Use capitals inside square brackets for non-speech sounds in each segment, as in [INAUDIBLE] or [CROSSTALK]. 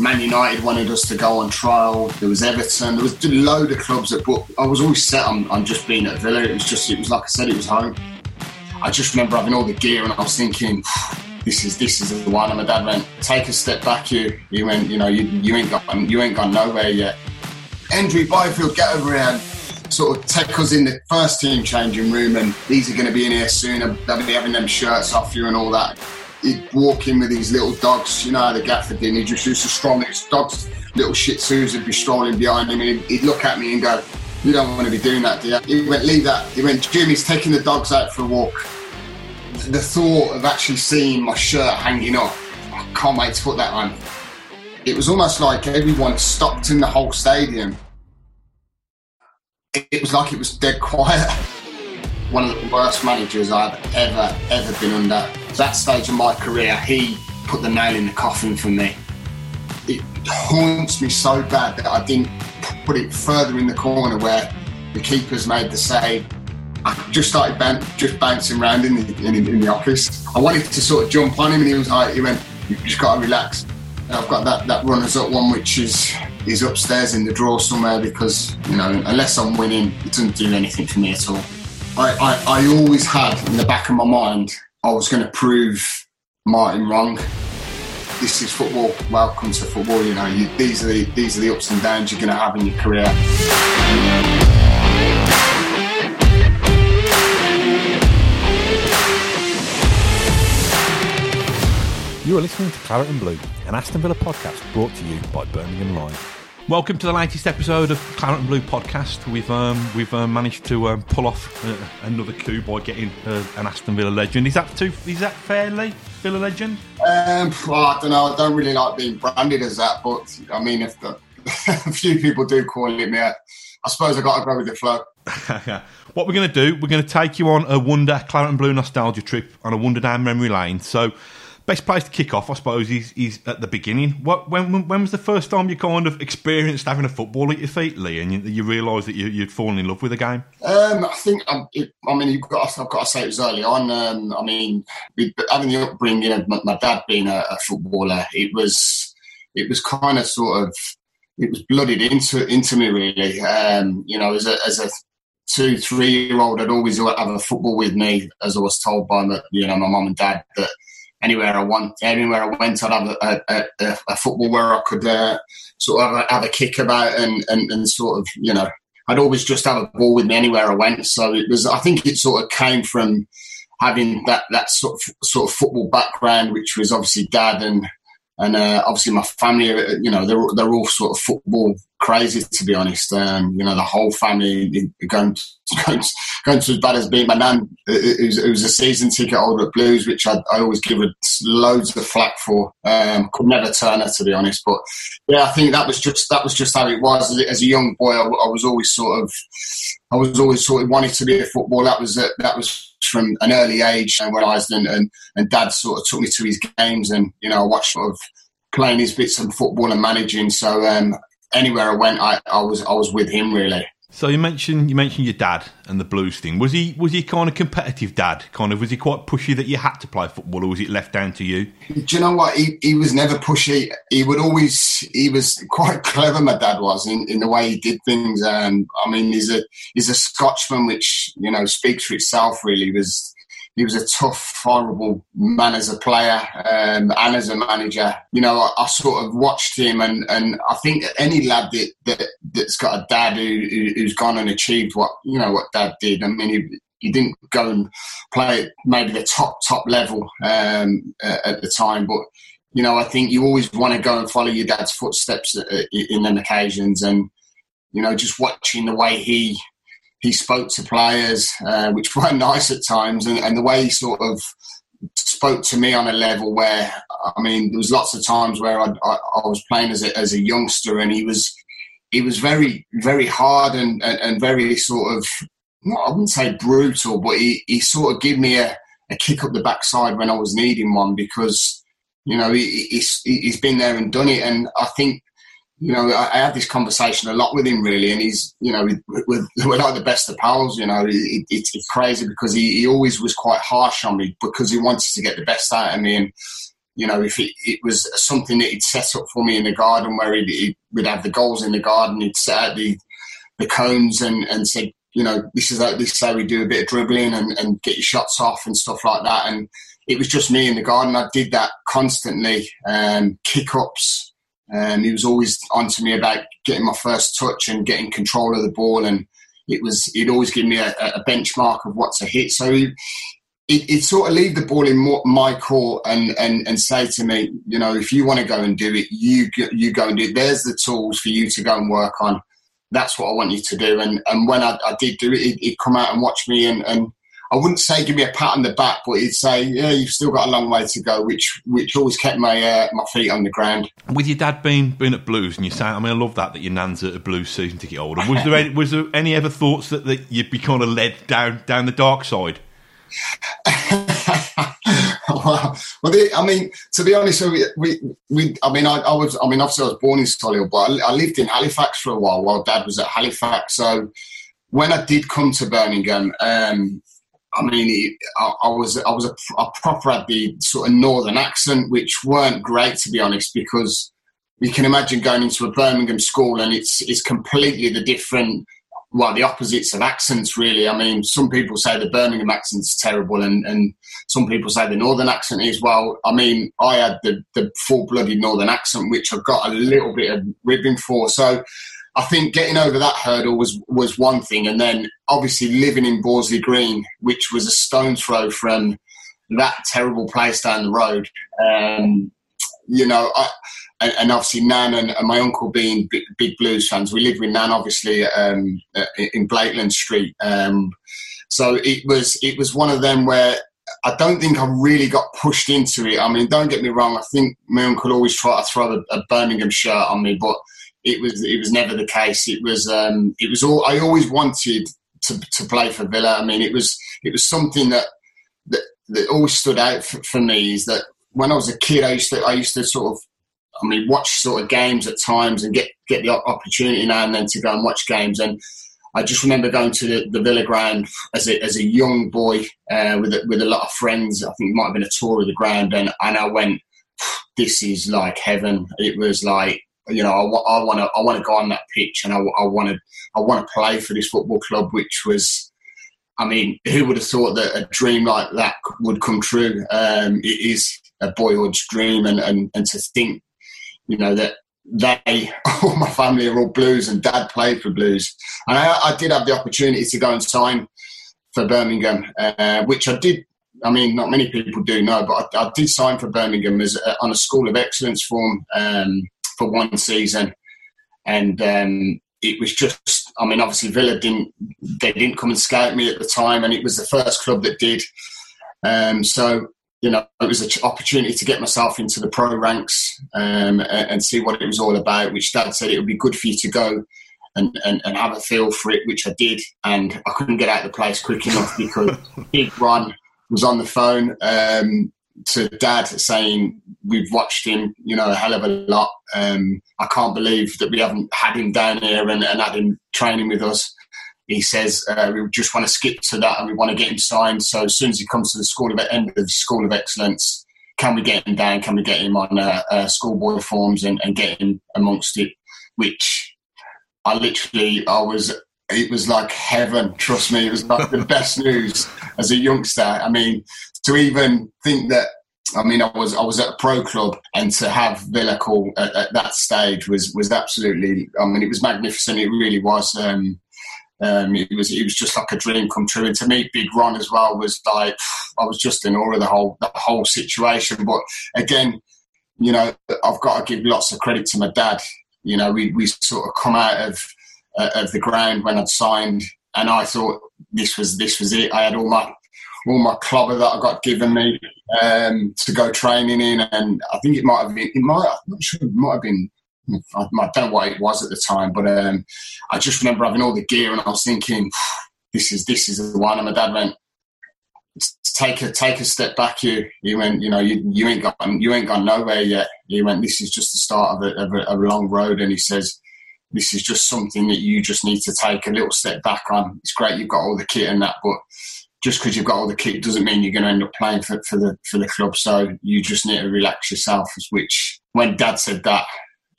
Man United wanted us to go on trial. There was Everton. There was a load of clubs that, but I was always set on, on just being at Villa. It was just, it was like I said, it was home. I just remember having all the gear and I was thinking, this is this is the one. And my dad went, take a step back, you. He went, you know, you, you ain't got you ain't gone nowhere yet. Hendrie Byfield, get over here and sort of take us in the first team changing room, and these are going to be in here soon. They'll be having them shirts off you and all that. He'd walk in with these little dogs, you know how the Gatford did. He just used to stroll his dogs, little Shih Tzus would be strolling behind him, and he'd look at me and go, "You don't want to be doing that, do you?" He went, "Leave that." He went, "Jimmy's taking the dogs out for a walk." The thought of actually seeing my shirt hanging up, I can't wait to put that on. It was almost like everyone stopped in the whole stadium it was like it was dead quiet. [LAUGHS] One of the worst managers I've ever, ever been under. That stage of my career, he put the nail in the coffin for me. It haunts me so bad that I didn't put it further in the corner where the keepers made the save. I just started ban- just bouncing around in the, in, in, the office. I wanted to sort of jump on him, and he was like, he went, "You just got to relax." And I've got that that runners up one, which is is upstairs in the drawer somewhere because you know unless I'm winning, it doesn't do anything for me at all. I, I, I always had in the back of my mind I was going to prove Martin wrong. This is football. Welcome to football. You know, you, these are the these are the ups and downs you're going to have in your career. You are listening to Claret and Blue, an Aston Villa podcast brought to you by Birmingham Live. Welcome to the latest episode of Claret and Blue podcast. We've um, we've um, managed to um, pull off uh, another coup by getting uh, an Aston Villa legend. Is that too? Is that fairly Villa legend? Um, well, I don't know. I don't really like being branded as that, but I mean, if the, [LAUGHS] a few people do call it me, I suppose I got to go with the flow. [LAUGHS] what we're going to do, we're going to take you on a Wonder Claret and Blue nostalgia trip on a Wonder down memory lane. So best place to kick off, I suppose, is, is at the beginning. What when when was the first time you kind of experienced having a football at your feet, Lee, and you, you realised that you, would fallen in love with the game? Um, I think um, it, I mean you've got I've got to say it was early on. Um, I mean, having the upbringing of my, my dad being a, a, footballer, it was it was kind of sort of it was blooded into into me really. Um, you know, as a as a two, three year old, I'd always have a football with me, as I was told by my, you know, my mum and dad that anywhere I want, anywhere I went, I'd have a, a, a, a football where I could uh, sort of have a, kick about and, and, and sort of, you know, I'd always just have a ball with me anywhere I went. So it was, I think it sort of came from having that, that sort of, sort of football background, which was obviously dad and, and uh, obviously my family, you know, they're they're all sort of football crazy to be honest. Um, you know, the whole family going to, [LAUGHS] going, to, going to as bad as being my nan, it was, it was a season ticket holder at Blues, which I, I always give her loads of flack for. Um, could never turn her to be honest, but yeah, I think that was just that was just how it was. As a young boy, I, I was always sort of, I was always sort of wanting to be a football. That was that was from an early age and realised and, and, and dad sort of took me to his games and, you know, I watched sort of playing his bits of football and managing. So um, anywhere I went, I, I was I was with him really. So you mentioned you mentioned your dad and the blues thing. Was he was he kind of competitive dad? Kind of was he quite pushy that you had to play football, or was it left down to you? Do you know what? He he was never pushy. He would always he was quite [LAUGHS] clever. My dad was in, in the way he did things. And I mean, he's a he's a Scotsman, which you know speaks for itself. Really, he was he was a tough, horrible man as a player um, and as a manager. You know, I, I, sort of watched him, and, and I think any lad that, that that's got a dad who, who's gone and achieved what you know what dad did. I mean, he, he didn't go and play at maybe the top top level um, at the time, but you know, I think you always want to go and follow your dad's footsteps in them occasions, and you know, just watching the way he he spoke to players, uh, which [LAUGHS] were nice at times, and, and, the way he sort of spoke to me on a level where, I mean, there was lots of times where I, I, I was playing as a, as a youngster, and he was he was very very hard and, and, and very sort of not, I wouldn't say brutal, but he, he sort of gave me a, a kick up the backside when I was needing one because you know he, he's, he's been there and done it, and I think you know, I, I have this conversation a lot with him, really, and he's, you know, we're, [LAUGHS] we're like the best of pals. You know, it, it, it's crazy because he, he always was quite harsh on me because he wanted to get the best out of me, and you know, if it, it was something that he'd set up for me in the garden where he'd, he would have the goals in the garden, he'd set out the, the cones and, and said, you know, this is how, this is how we do a bit of dribbling and, and get your shots off and stuff like that. And it was just me in the garden. I did that constantly, um, kick ups. And he was always on to me about getting my first touch and getting control of the ball. And it was, he'd always give me a, a benchmark of what to hit. So he, it, sort of leave the ball in my court and, and, and say to me, you know, if you want to go and do it, you you go and do it. There's the tools for you to go and work on. That's what I want you to do. And and when I, I did do it, he'd, he'd, come out and watch me, and, and I wouldn't say give me a pat on the back, but he'd say, yeah, you've still got a long way to go, which which always kept my uh, my feet on the ground. With your dad being being at Blues, and you say, I mean, I love that that your nan's at a Blues season ticket holder. Was there [LAUGHS] any, was there any ever thoughts that, that you'd be kind of led down down the dark side? [LAUGHS] well, they, I mean, to be honest, we, we, we I mean, I, I, was, I mean, obviously, I was born in Solihull, but I, I, lived in Halifax for a while while Dad was at Halifax. So when I did come to Birmingham, um, I mean, I, I, was, I was a, a proper had the sort of northern accent, which weren't great to be honest, because you can imagine going into a Birmingham school and it's, it's completely the different well, the opposites of accents, really. I mean, some people say the Birmingham accent's terrible, and, and some people say the Northern accent is. Well, I mean, I had the, the full blooded Northern accent, which I've got a little bit of ribbing for. So I think getting over that hurdle was, was one thing. And then obviously living in Bordesley Green, which was a stone's throw from that terrible place down the road. Um, you know, I, and, obviously Nan and, my uncle being big, big, blues fans. We lived with Nan obviously um, in Blakeland Street. Um, so it was it was one of them where I don't think I really got pushed into it. I mean, don't get me wrong. I think my uncle always tried to throw a, a Birmingham shirt on me, but it was it was never the case. It was um, it was all I always wanted to, to play for Villa. I mean, it was it was something that that, that always stood out for, for me. Is that when I was a kid, I used to I used to sort of I mean, watch sort of games at times and get get the opportunity now and then to go and watch games. And I just remember going to the, the Villa ground as a, as a young boy uh, with a, with a lot of friends. I think it might have been a tour of the ground, and and I went, this is like heaven. It was like you know, I, I want to I want to go on that pitch and I want to I want to play for this football club, which was. I mean, who would have thought that a dream like that would come true? Um, it is a boyhood's dream, and, and, and to think you know, that they, [LAUGHS] all my family are all blues and dad played for blues. And I, I did have the opportunity to go and sign for Birmingham, uh, which I did. I mean, not many people do know, but I, I did sign for Birmingham as uh, on a School of Excellence form um, for one season, and um, it was just. I mean, obviously Villa didn't they didn't come and scout me at the time, and it was the first club that did. Um, so you know, it was an opportunity to get myself into the pro ranks um, and, see what it was all about. Which Dad said it would be good for you to go and, and, and, have a feel for it, which I did. And I couldn't get out of the place quick enough because [LAUGHS] Big Ron was on the phone um, to Dad saying we've watched him, you know, a hell of a lot. Um, I can't believe that we haven't had him down here and, and had him training with us he says uh, we just want to skip to that and we want to get him signed. So as soon as he comes to the school of end of the school of excellence, can we get him down? Can we get him on uh, uh, schoolboy forms and, and get him amongst it? Which I literally, I was, it was like heaven. Trust me, it was like the best [LAUGHS] news as a youngster. I mean, to even think that I mean, I was I was at a pro club, and to have Villa call at, at, that stage was was absolutely. I mean, it was magnificent. It really was. Um, um, it was it was just like a dream come true. And to meet Big Ron as well was like I was just in awe of the whole the whole situation. But again, you know, I've got to give lots of credit to my dad. You know, we we sort of come out of uh, of the ground when I'd signed, and I thought this was this was it. I had all my all my clobber that I got given me um, to go training in, and I think it might have been it might I'm not sure it might have been I, I don't know what it was at the time, but um, I just remember having all the gear and I was thinking, this is this is the one. And my dad went, take a take a step back. You you went, you know, you, you ain't got you ain't gone nowhere yet. He went, this is just the start of a, of a, a long road. And he says, this is just something that you just need to take a little step back on. It's great you've got all the kit and that, but just because you've got all the kit doesn't mean you're going to end up playing for, for the for the club. So you just need to relax yourself. Which when Dad said that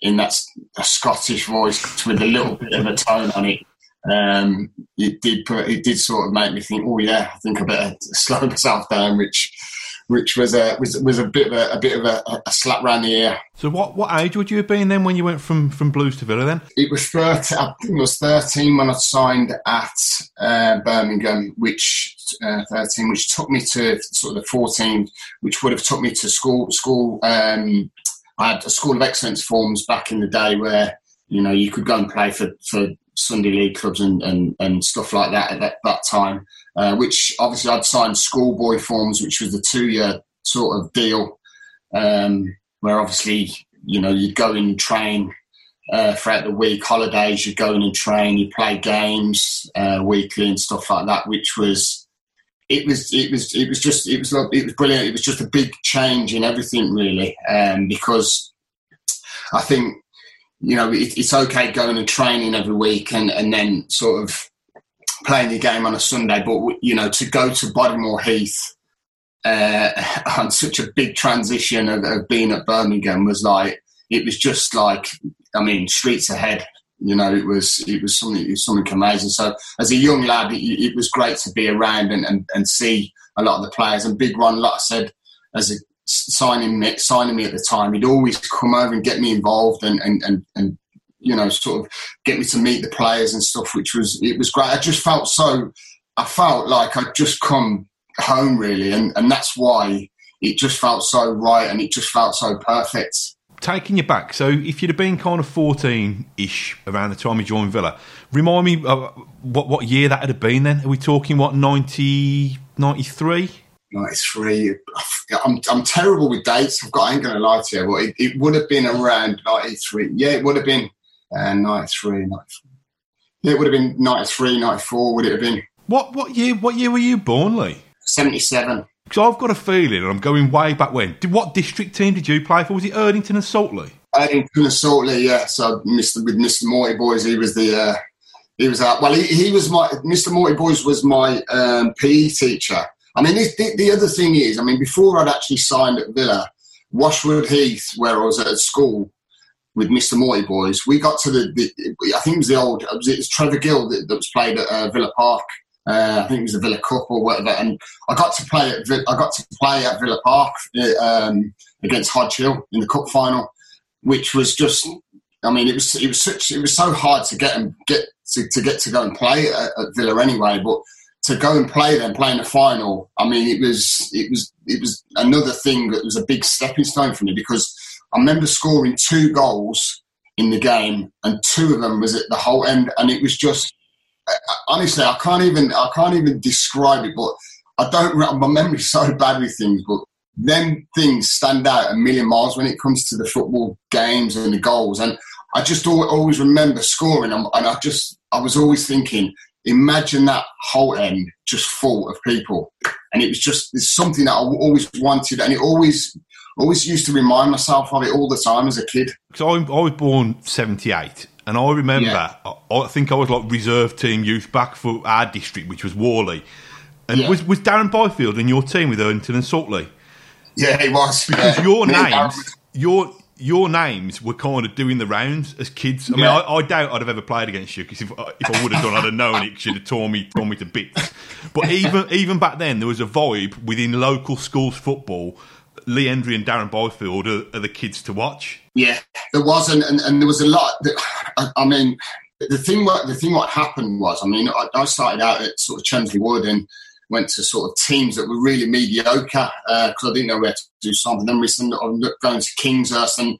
in that Scottish voice with a little bit of a tone on it, um, it did put, it did sort of make me think, oh yeah, I think I better slow [LAUGHS] myself down, which which was a was was a bit of a, a bit of a, a, slap round the ear. So what what age would you have been then when you went from from Blues to Villa? Then it was thirteen. I think it was thirteen when I signed at uh, Birmingham, which uh, thirteen, which took me to sort of the fourteen, which would have took me to school school. Um, I had a school of excellence forms back in the day where you know you could go and play for for Sunday league clubs and, and, and stuff like that at that, that time, uh, which obviously I'd signed schoolboy forms, which was the two year sort of deal, um, where obviously, you know, you'd go and train uh, throughout the week, holidays, you'd go in and train, you play games uh, weekly and stuff like that, which was. It was, it was, it was just, it was, it was brilliant. It was just a big change in everything, really, um, because I think you know, it, it's okay going and training every week and, and then sort of playing the game on a Sunday. But, you know, to go to Bodymoor Heath uh, [LAUGHS] on such a big transition of, of, being at Birmingham was like, it was just like, I mean, streets ahead. You know, it was it was something it was something amazing. So as a young lad, it, it was great to be around and, and, and see a lot of the players. And Big Ron, like I said, as a signing me, signing me at the time, he'd always come over and get me involved and, and, and, and you know, sort of get me to meet the players and stuff, which was it was great. I just felt so, I felt like I'd just come home really, and and that's why it just felt so right and it just felt so perfect. Taking you back, so if you'd have been kind of fourteen-ish around the time you joined Villa, remind me uh, what what year that had been. Then are we talking what 90, 93? 93. I'm, I'm terrible with dates. I've got, I ain't going to lie to you, but it, it, would have been around 93. Yeah, it would have been uh, 93, 94. Yeah, it would have been 93, 94, would it have been? What what year What year were you born, Lee? 77. Because I've got a feeling, and I'm going way back when. Did, what district team did you play for? Was it Erdington and Saltley? Erdington and Saltley, yeah. So Mr. with Mr. Morty Boys, he was the uh, he was uh, well, he, he was my Mr. Morty Boys was my um, PE teacher. I mean, the, the, other thing is, I mean, before I'd actually signed at Villa, Washwood Heath, where I was at school with Mr. Morty Boys, we got to the, the I think it was the old, it was Trevor Gill that, that, was played at uh, Villa Park. Uh, I think it was the Villa Cup or whatever, and I got to play at I got to play at Villa Park uh, um, against Hodge Hill in the cup final, which was just, I mean, it was it was such it was so hard to get and get to, to get to go and play at, at Villa anyway, but to go and play them, play in the final. I mean, it was it was it was another thing that was a big stepping stone for me because I remember scoring two goals in the game, and two of them was at the whole end, and it was just honestly, I can't even I can't even describe it, but I don't. My memory's so bad with things, but them things stand out a million miles when it comes to the football games and the goals, and I just always remember scoring, and I just I was always thinking imagine that whole end just full of people. And it was just it's something that I always wanted, and it always always used to remind myself of it all the time as a kid. So I, I was born seventy eight. And I remember, yeah. I, I, think I was like reserve team youth back for our district, which was Whalley. And yeah. was, was Darren Byfield in your team with Erdington and Saltley? Yeah, he was. Because yeah. your names, your your names were kind of doing the rounds as kids. I mean, I, I, doubt I'd have ever played against you because if, uh, if I would have done, I'd have known it. Should have torn me, torn me to bits. But even even back then, there was a vibe within local schools football. Lee Hendrie and Darren Byfield are, are, the kids to watch. Yeah, there was, and, and, and there was a lot. That, I, I, mean, the thing what the thing what happened was, I mean, I, I started out at sort of Chelmsley Wood and went to sort of teams that were really mediocre because uh, I didn't know where to do something. Then we started going to Kingshurst and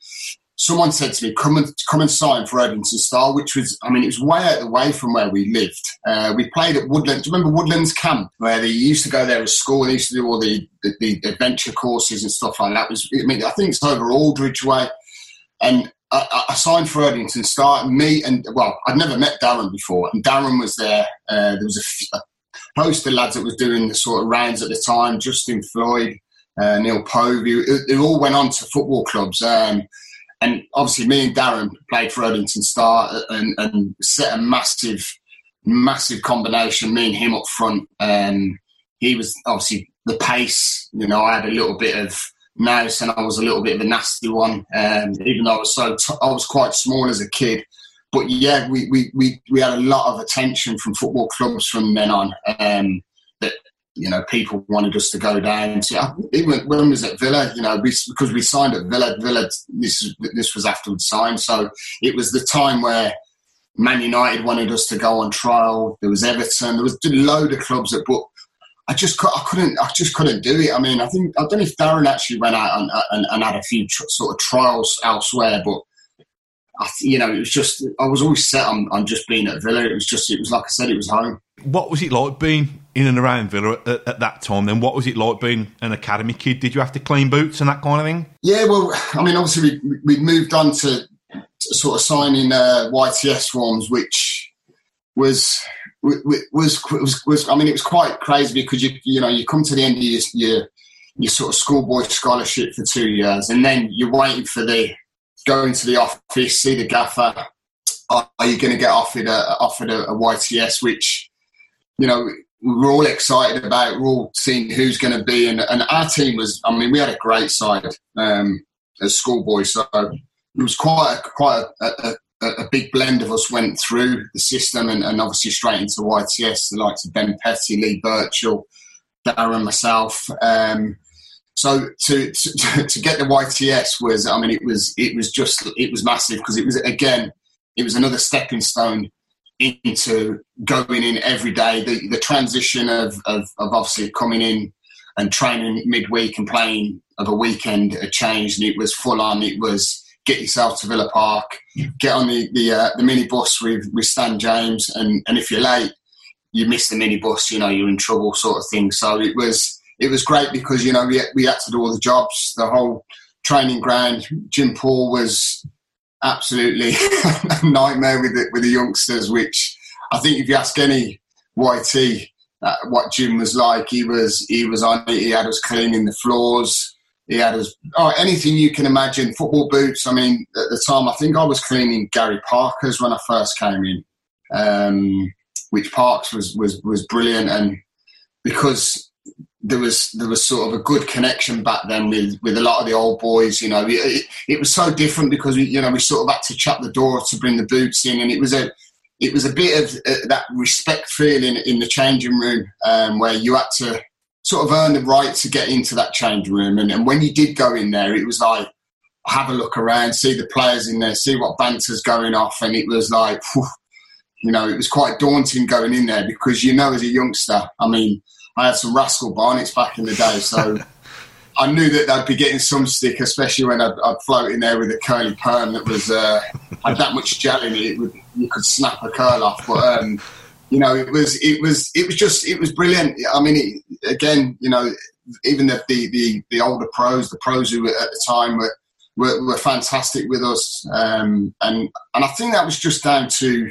someone said to me, "Come and come and sign for Erdington Star," which was, I mean, it was way out the way from where we lived. Uh, we played at Woodland. Do you remember Woodlands Camp, where they used to go there as school? They used to do all the, the, the adventure courses and stuff like that. Was, I mean, I think it's over Aldridge way, and. I, I signed for Erdington Star. Me and well, I'd never met Darren before, and Darren was there. Uh, there was a, host of lads that was doing the sort of rounds at the time, Justin Floyd, uh, Neil Povey, they all went on to football clubs. Um, and obviously, me and Darren played for Erdington Star and, and, set a massive, massive combination. Me and him up front. Um, he was obviously the pace. You know, I had a little bit of nous and I was a little bit of a nasty one. Um, even though I was so, t- I was quite small as a kid. But yeah, we, we, we, we had a lot of attention from football clubs from then on. Um, you know, people wanted us to go down. So oh, even when we was at Villa, you know, we, because we signed at Villa, Villa, this this was after we'd signed, so it was the time where Man United wanted us to go on trial. There was Everton. There was a load of clubs that, but I just I couldn't I just couldn't do it. I mean, I think I don't know if Darren actually went out and, and, and had a few tr- sort of trials elsewhere, but I, you know, it was just I was always set on, on just being at Villa. It was just it was like I said, it was home. What was it like being in and around Villa at, at, that time? Then what was it like being an academy kid? Did you have to clean boots and that kind of thing? Yeah, well, I mean, obviously we we moved on to, to sort of signing uh, YTS forms, which was was, was was I mean, it was quite crazy because you you know you come to the end of your your, your sort of schoolboy scholarship for two years, and then you're waiting for the going to the office, see the gaffer. Are, you going to get offered a offered a, a, YTS, which you know we're all excited about. We're all seeing who's going to be, and, and our team was. I mean, we had a great side um, as schoolboys, so it was quite a, quite a, a, a, big blend of us went through the system, and, and obviously straight into YTS. The likes of Ben Petty, Lee Birchall, Darren, myself. Um, so to, to, [LAUGHS] to get the YTS was, I mean, it was it was just it was massive because it was again it was another stepping stone into going in every day. The, the transition of, of, of obviously coming in and training midweek and playing of a weekend had changed, and it was full on. It was get yourself to Villa Park, get on the the, uh, the mini bus with with Stan James, and and if you're late, you miss the mini bus, you know you're in trouble, sort of thing. So it was it was great because you know we we had to do all the jobs, the whole training ground. Jim Paul was absolutely [LAUGHS] a nightmare with the, with the youngsters. Which I think if you ask any YT uh, what Jim was like, he was he was on it. He had us cleaning the floors. He had us oh, anything you can imagine. Football boots. I mean, at the time, I think I was cleaning Gary Parker's when I first came in, um, which Parks was was was brilliant and because there was there was sort of a good connection back then with, with a lot of the old boys. You know, it, it was so different because we you know we sort of had to shut the door to bring the boots in, and it was a it was a bit of uh, that respect feeling in the changing room um, where you had to sort of earn the right to get into that changing room, and, and when you did go in there, it was like have a look around, see the players in there, see what banter's going off, and it was like. Whew, you know, it was quite daunting going in there because you know, as a youngster, I mean, I had some rascal barnets back in the day, so [LAUGHS] I knew that they'd be getting some stick, especially when I'd, I'd float in there with a curly perm that was uh, had that much gel in it, it would, you could snap a curl off. But um, you know, it was it was it was just it was brilliant. I mean, it, again, you know, even the, the, the the older pros, the pros who were at the time were were, were fantastic with us, um, and and I think that was just down to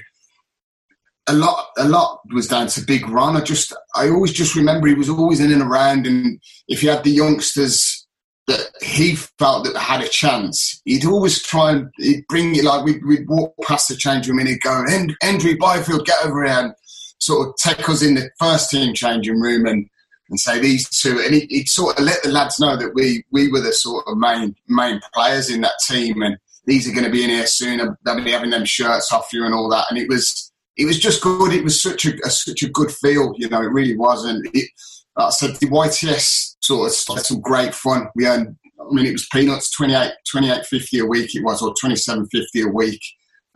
a lot a lot was down to Big Ron. I just I always just remember he was always in and around, and if you had the youngsters that he felt that had a chance, he'd always try and he'd bring it like we'd, we'd walk past the change room and he'd go, Hendrie Byfield, get over here and sort of take us in the first team changing room and and say these two, and he'd, he'd sort of let the lads know that we we were the sort of main main players in that team, and these are going to be in here soon. They'll be having them shirts off you and all that, and it was it was just good. It was such a, a such a good feel, you know. It really was, and it, like I said, the YTS sort of had some great fun. We earned, I mean, it was peanuts, 28, 28.50 a week it was, or twenty seven fifty a week,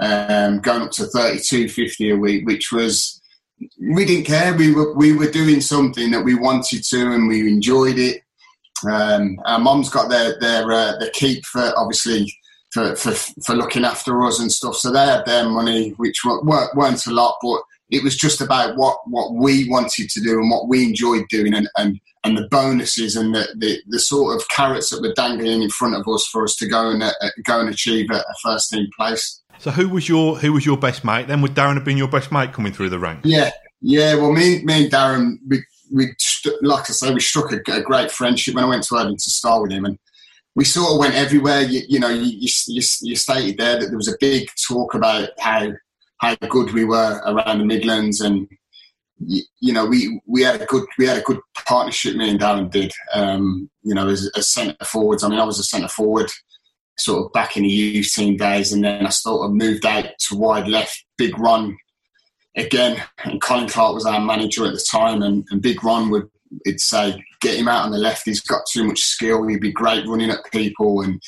um, going up to thirty two fifty a week, which was we didn't care. We were we were doing something that we wanted to, and we enjoyed it. Um, our mums got their their uh, their keep for obviously for, for, for looking after us and stuff. So they had their money, which weren't, weren't a lot, but it was just about what, what we wanted to do and what we enjoyed doing and, and, and the bonuses and the, the, the sort of carrots that were dangling in front of us for us to go and uh, go and achieve a, a first team place. So who was your who was your best mate? Then would Darren have been your best mate coming through the ranks? Yeah, yeah. Well, me, me and Darren, we, we like I say, we struck a, a great friendship when I went to Everton to start with him, and we sort of went everywhere. You, you know, you, you, you, stated there that there was a big talk about how how good we were around the Midlands, and you, you, know, we, we had a good we had a good partnership. Me and Darren did. Um, you know, as, as centre forwards. I mean, I was a centre forward sort of back in the youth team days, and then I sort of moved out to wide left. Big Ron again, and Colin Clark was our manager at the time, and, and Big Ron would it'd say get him out on the left. He's got too much skill. He'd be great running at people, and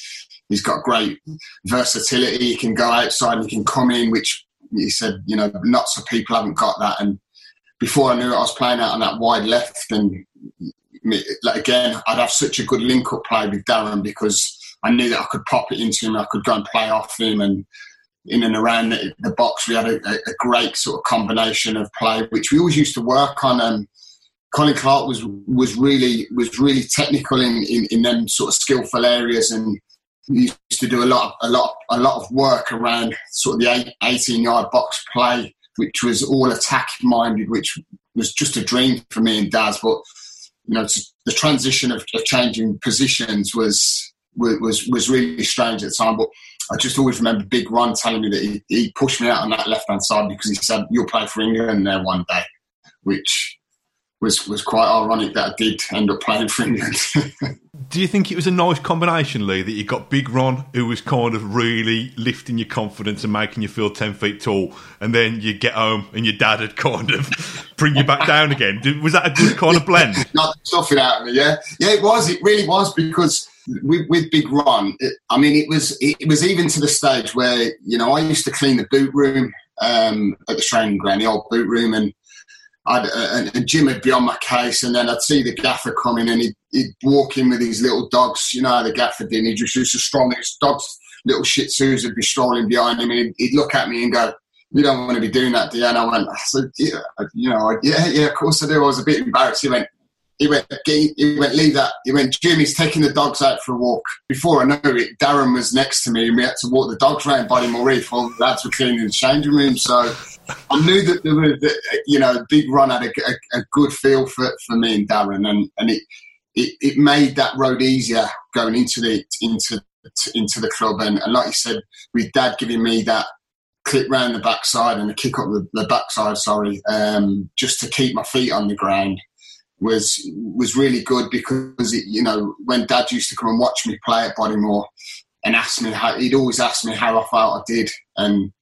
he's got great versatility. He can go outside and he can come in, which he said, you know, lots of people haven't got that. And before I knew it, I was playing out on that wide left, and again, I'd have such a good link up play with Darren because I knew that I could pop it into him. I could go and play off him, and in and around the, the box, we had a, a, great sort of combination of play, which we always used to work on. And Colin Clark was was really was really technical in, in, in them sort of skillful areas, and used to do a lot of, a lot a lot of work around sort of the 18 yard box play, which was all attack minded, which was just a dream for me and Daz. But you know, the transition of, of changing positions was was was really strange at the time. But I just always remember Big Ron telling me that he, he pushed me out on that left hand side because he said you'll play for England there one day, which was was quite ironic that I did end up playing for England. [LAUGHS] Do you think it was a nice combination, Lee, that you got Big Ron, who was kind of really lifting your confidence and making you feel 10 feet tall, and then you get home and your dad had kind of [LAUGHS] bring you back down again? Was that a good kind of blend? [LAUGHS] Not stuffing out of me, yeah. Yeah, it was. It really was because with, with Big Ron, it, I mean, it was it was even to the stage where you know I used to clean the boot room um, at the training ground, the old boot room, and I'd, uh, and Jim would be on my case, and then I'd see the gaffer coming, and he'd, he'd walk in with his little dogs. You know the gaffer didn't He just used stroll his dogs, little Shih Tzus would be strolling behind him, and he'd, he'd, look at me and go, "You don't want to be doing that, do you?" And I went, "I said, yeah, you know, yeah, yeah, of course I do." I was a bit embarrassed. He went, he went, he went, leave that. He went, Jimmy's taking the dogs out for a walk. Before I know it, Darren was next to me and we had to walk the dogs around Bodymoor Heath while the lads were cleaning the changing room. So I knew that there was, you know, Big Ron had a, a, a, good feel for, for me and Darren and, and it, it, it made that road easier going into the, into, into the club. And, and like you said, with Dad giving me that clip round the backside and a kick up the, the backside, sorry, um, just to keep my feet on the ground was was really good because it, you know when Dad used to come and watch me play at Bodymoor and ask me how he'd always ask me how I felt I did, and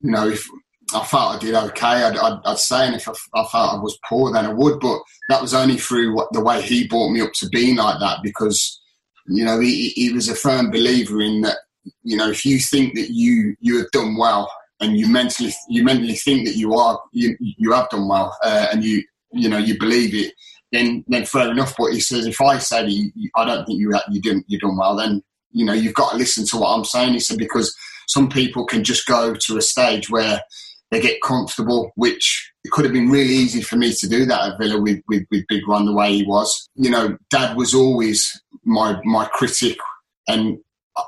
you know if I felt I did okay, I'd, I'd, I'd say, and if I, I, felt I was poor, then I would. But that was only through what, the way he brought me up to being like that because you know he, he was a firm believer in that. You know, if you think that you you have done well, and you mentally you mentally think that you are you you have done well, uh, and you you know you believe it then then fair enough. But he says if I say you, I don't think you you didn't you done well, then you know you've got to listen to what I'm saying. He said because some people can just go to a stage where they get comfortable, which it could have been really easy for me to do that at Villa with, with, with Big Ron the way he was. You know, Dad was always my my critic, and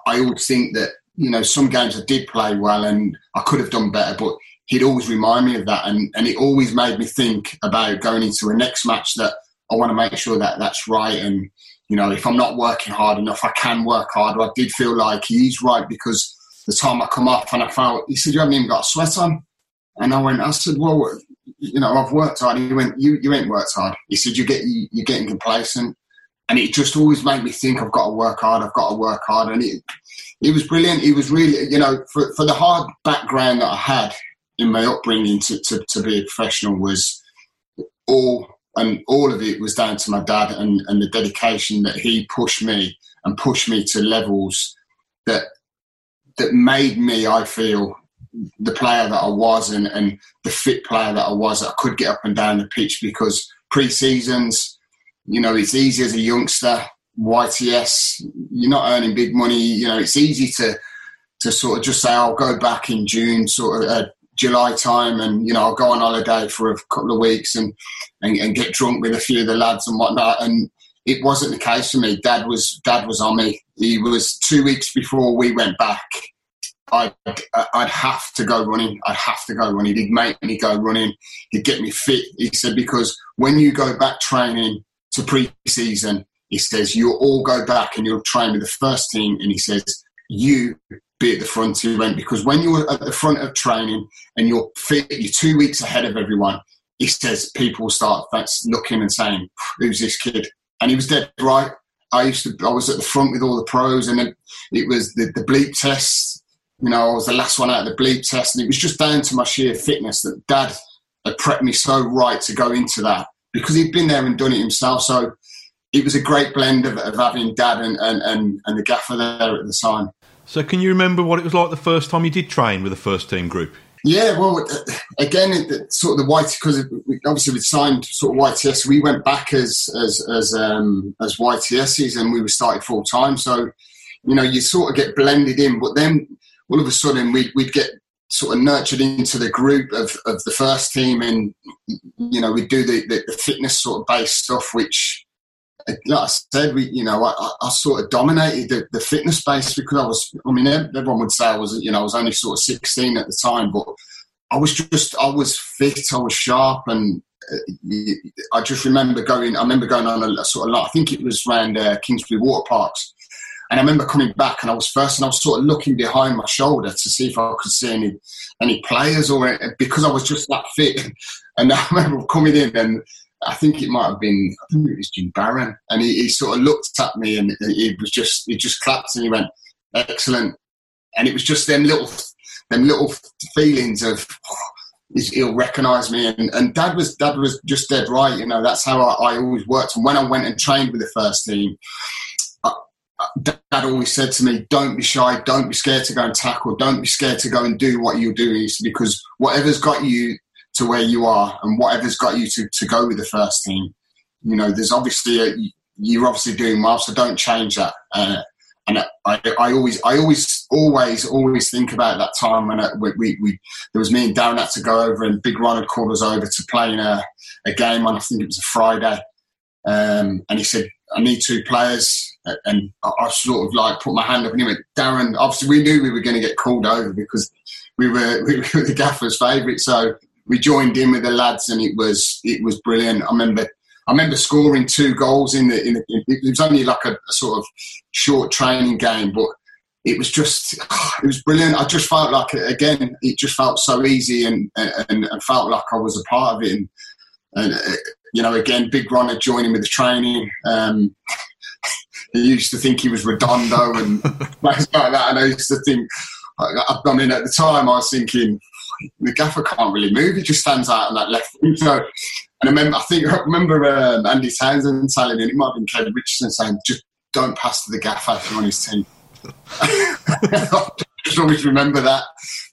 I always think that you know some games I did play well and I could have done better, but he'd always remind me of that, and and it always made me think about going into a next match that I want to make sure that that's right. And, you know, if I'm not working hard enough, I can work harder. I did feel like he's right because the time I come off and I felt, he said, you haven't even got a sweat on. And I went, I said, well, you know, I've worked hard. He went, you, you ain't worked hard. He said, you get, you, you're getting complacent. And it just always made me think I've got to work hard. I've got to work hard. And it, it was brilliant. He was really, you know, for, for the hard background that I had in my upbringing to, to, to be a professional was all and all of it was down to my dad and, and the dedication that he pushed me and pushed me to levels that that made me, I feel, the player that I was and, and the fit player that I was. I could get up and down the pitch because pre-seasons, you know, it's easy as a youngster. YTS, you're not earning big money. You know, it's easy to to sort of just say, "I'll go back in June," sort of uh, July time, and you know I'll go on holiday for a couple of weeks and, and, and get drunk with a few of the lads and whatnot. And it wasn't the case for me. Dad was dad was on me. He was two weeks before we went back. I'd, I'd have to go running. I'd have to go running. He'd make me go running. He'd get me fit. He said because when you go back training to pre-season, he says you'll all go back and you'll train with the first team. And he says you be at the front went because when you're at the front of training and you're fit, you're two weeks ahead of everyone. he says people start that's looking and saying, "Who's this kid?" And he was dead right. I used to, I was at the front with all the pros, and it, it was the, the bleep test. You know, I was the last one out of the bleep test, and it was just down to my sheer fitness that Dad had prepped me so right to go into that because he'd been there and done it himself. So it was a great blend of, of having Dad and, and, and, and the gaffer there at the time. So, can you remember what it was like the first time you did train with the first team group? Yeah, well, again, it, sort of the white because obviously we signed sort of YTS. We went back as as as um, as YTSs and we were started full time. So, you know, you sort of get blended in. But then all of a sudden, we'd, we'd get sort of nurtured into the group of, of the first team, and you know, we'd do the, the, the fitness sort of based stuff, which like I said, we, you know, I, I sort of dominated the, the, fitness space because I was, I mean, everyone would say I was, you know, I was only sort of 16 at the time, but I was just, I was fit, I was sharp, and uh, I just remember going, I remember going on a, a sort of lot, I think it was around uh, Kingsbury Water Parks. And I remember coming back and I was first and I was sort of looking behind my shoulder to see if I could see any any players or eh, because I was just that fit. [LAUGHS] And I remember coming in and I think it might have been, I think it was Jim Barron, and he, he, sort of looked at me and he was just, he just clapped and he went, "Excellent," and it was just them little, them little feelings of. [SIGHS] He'll recognise me, and, and Dad was Dad was just dead right. You know, that's how I, I always worked. And when I went and trained with the first team, Dad always said to me, "Don't be shy. Don't be scared to go and tackle. Don't be scared to go and do what you're doing because whatever's got you to where you are and whatever's got you to, to go with the first team. You know, there's obviously a, you're obviously doing well, so don't change that. Uh, and I, I always, I always, always, always think about that time when uh, we, we, we, there was me and Darren had to go over, and Big Ron had called us over to play in a, a game on I think it was a Friday, um, and he said, "I need two players." And I, sort of like put my hand up, and he went, "Darren." Obviously, we knew we were going to get called over because we were, [LAUGHS] we were the gaffer's favourite, so we joined in with the lads, and it was it was brilliant. I remember I remember scoring two goals in the in the, it was only like a, a sort of short training game, but it was just [SIGHS] it was brilliant. I just felt like again, it just felt so easy and and, and felt like I was a part of it. And, and uh, you know, again, Big Ron had joined in with the training. Um, he used to think he was Redondo and [LAUGHS] things like that, and I used to think. I mean, at the time, I was thinking, the gaffer can't really move. He just stands out on that left wing. So, and I remember, I think I remember um, Andy Townsend telling it. It might have been Kevin Richardson saying, "Just don't pass to the gaffer if you're on his team." [LAUGHS] just always remember that.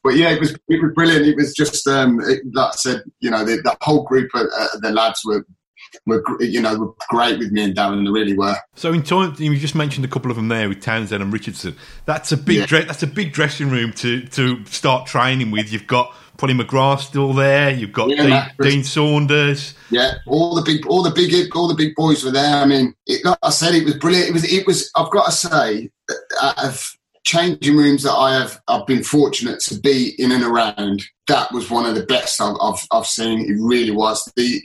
But yeah, it was it was brilliant. It was just um, it, like I said, you know, the, the whole group of uh, the lads were were you know were great with me and Darren. They really were. So in time, you just mentioned a couple of them there with Townsend and Richardson. That's a big yeah. that's a big dressing room to to start training with. You've got Polly McGrath still there. You've got yeah, Dean, Dean, Saunders. Yeah, all the big all the big all the big boys were there. I mean, it, like I said, it was brilliant. It was it was. I've got to say, out of changing rooms that I have I've been fortunate to be in and around. That was one of the best I've, I've, I've seen. It really was. The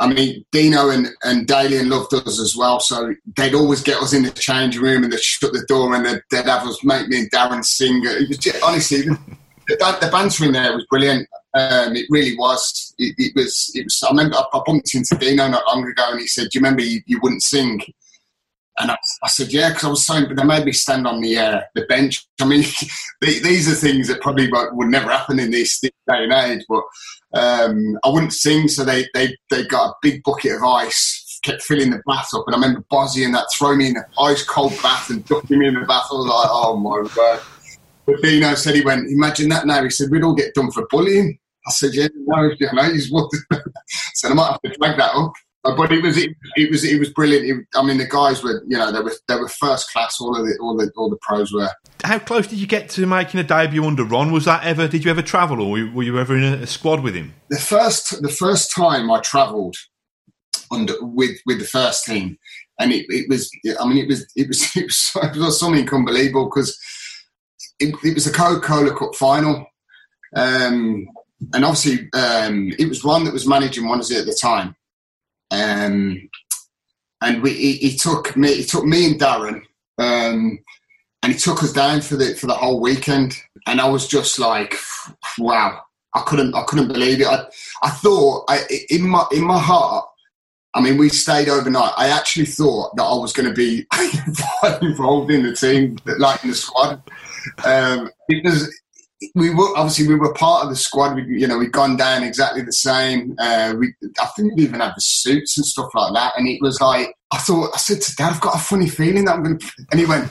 I mean, Dino and, and Dalian loved us as well, so they'd always get us in the change room and they'd shut the door and they'd, they'd have us make me and Darren sing. It was just, honestly, [LAUGHS] the, the banter in there was brilliant. Um, it really was. It, it, was. It was. I remember I, I bumped into Dino not long ago, and he said, "Do you remember you, you wouldn't sing?" And I, I said, "Yeah," because I was saying, but they made me stand on the uh, the bench. I mean, [LAUGHS] these are things that probably would never happen in this day and age. But um, I wouldn't sing, so they, they, they got a big bucket of ice, kept filling the bath up. And I remember Bozzy and that throw me in an ice cold bath and ducking me in the bath. I was like, oh my God. But Dino said he went, imagine that now. He said, we'd all get done for bullying. I said, yeah, no, you know, he's [LAUGHS] what. so I might have to flag that up. Uh, but it was it, it was it was brilliant. It, I mean, the guys were you know they were they were first class. All of the all the all the pros were. How close did you get to making a debut under Ron? Was that ever? Did you ever travel, or were you ever in a, a squad with him? The first the first time I travelled under with with the first team, and it, it was I mean it was it was [LAUGHS] it was, it was something unbelievable because it, it was a Coca Cola Cup final. Um, and obviously, um, it was Ron that was managing it at the time um, and we, he, he, took me, he took me and Darren, um, and he took us down for the for the whole weekend. And I was just like, wow, I couldn't I couldn't believe it. I I thought I, in my in my heart. I mean, we stayed overnight. I actually thought that I was going to be [LAUGHS] involved in the team, like in the squad, um, because we were obviously we were part of the squad. We, you know, we'd gone down exactly the same. Uh, we, I think we even had the suits and stuff like that. And it was like I thought. I said to Dad, "I've got a funny feeling that I'm going to." And he went,